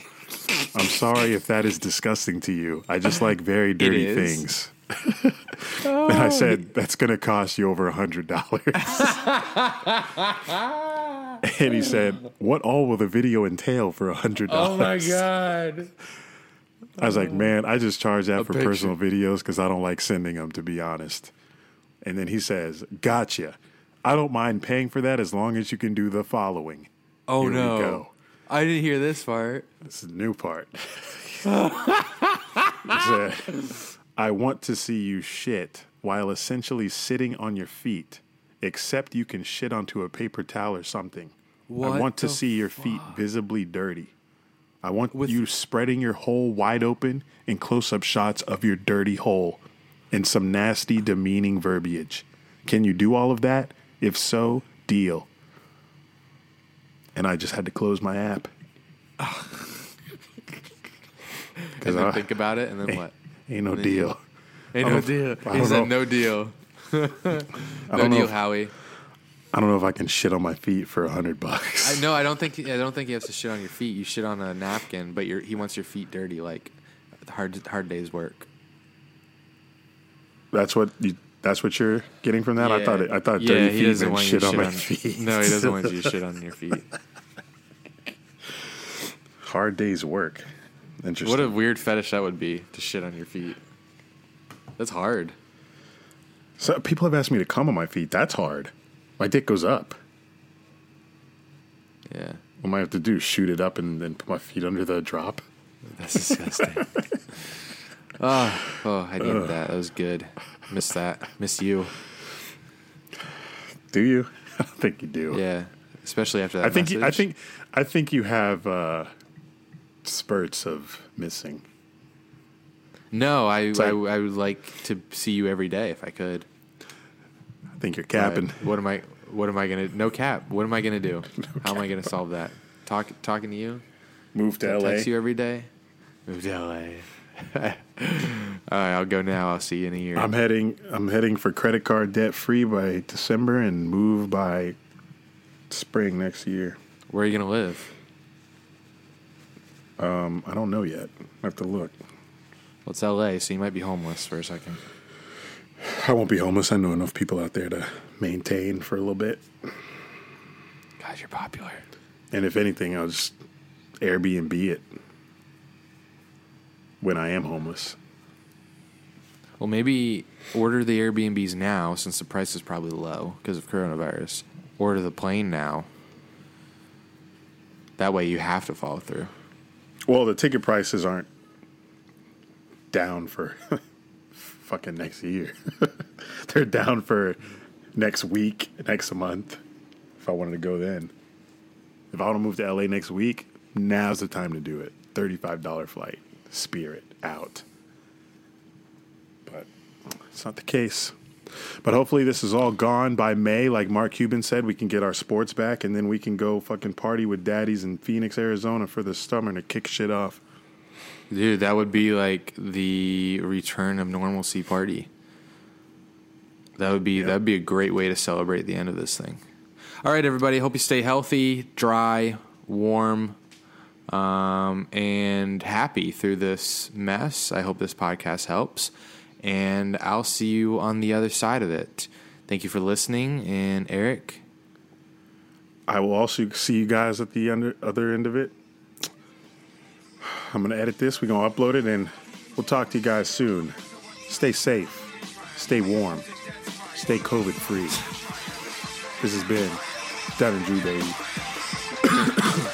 I'm sorry if that is disgusting to you. I just like very dirty things. and I said, That's going to cost you over a $100. and he said, What all will the video entail for a $100? Oh my God. I was like, man, I just charge that for picture. personal videos because I don't like sending them, to be honest. And then he says, gotcha. I don't mind paying for that as long as you can do the following. Oh Here no. I didn't hear this part. This is the new part. Said, I want to see you shit while essentially sitting on your feet, except you can shit onto a paper towel or something. What I want to see your feet visibly dirty. I want With- you spreading your hole wide open in close up shots of your dirty hole and some nasty, demeaning verbiage. Can you do all of that? If so, deal. And I just had to close my app. And then I- think about it, and then what? Ain't no And then you- deal. Ain't no deal. He said no deal. no deal, if- Howie. I don't know if I can shit on my feet for a hundred bucks. I, no, I don't think. I don't think you have to shit on your feet. You shit on a napkin, but he wants your feet dirty, like hard hard day's work. That's what you. That's what you're getting from that. I thought. It, I thought Yeah, dirty feet meant want you shit on my feet. No, he doesn't want you to shit on your feet. Hard day's work. Interesting. What a weird fetish that would be to shit on your feet. That's hard. so people have asked me to come on my feet. That's hard. My dick goes up. Yeah, What am I have to do? Shoot it up and then put my feet under the drop? that's disgusting. oh, oh, I needed that. That was good. Missed that. Miss you. Do you? I think you do. Yeah, especially after that. I think. You, I think. I think you have uh, spurts of missing. No, I, like- I I would like to see you every day if I could. I think you're But capping. What am I? What am I gonna? No cap. What am I gonna do? How am I gonna solve that? Talk talking to you. Move to LA. Text you every day. Move to LA. All right, I'll go now. I'll see you in a year. I'm heading. I'm heading for credit card debt free by December and move by spring next year. Where are you gonna live? Um, I don't know yet. I have to look. Well, it's LA, so you might be homeless for a second. I won't be homeless. I know enough people out there to maintain for a little bit. God, you're popular. And if anything, I'll just Airbnb it when I am homeless. Well, maybe order the Airbnbs now since the price is probably low because of coronavirus. Order the plane now. That way you have to follow through. Well, the ticket prices aren't down for fucking next year. They're down for next week, next month. If I wanted to go then, if I want to move to LA next week, now's the time to do it. Thirty-five dollar flight, Spirit out. It's not the case. But hopefully this is all gone by May. Like Mark Cuban said, we can get our sports back and then we can go fucking party with daddies in Phoenix, Arizona for the summer to kick shit off. Dude, that would be like the return of normalcy party. That would be that would be a great way to celebrate the end of this thing. All right, everybody. Hope you stay healthy, dry, warm, um, and happy through this mess. I hope this podcast helps, and I'll see you on the other side of it. Thank you for listening, and Eric. I will also see you guys at the under, other end of it. I'm going to edit this. We're going to upload it, and we'll talk to you guys soon. Stay safe, stay warm, stay COVID free. This has been Down and Drew, baby.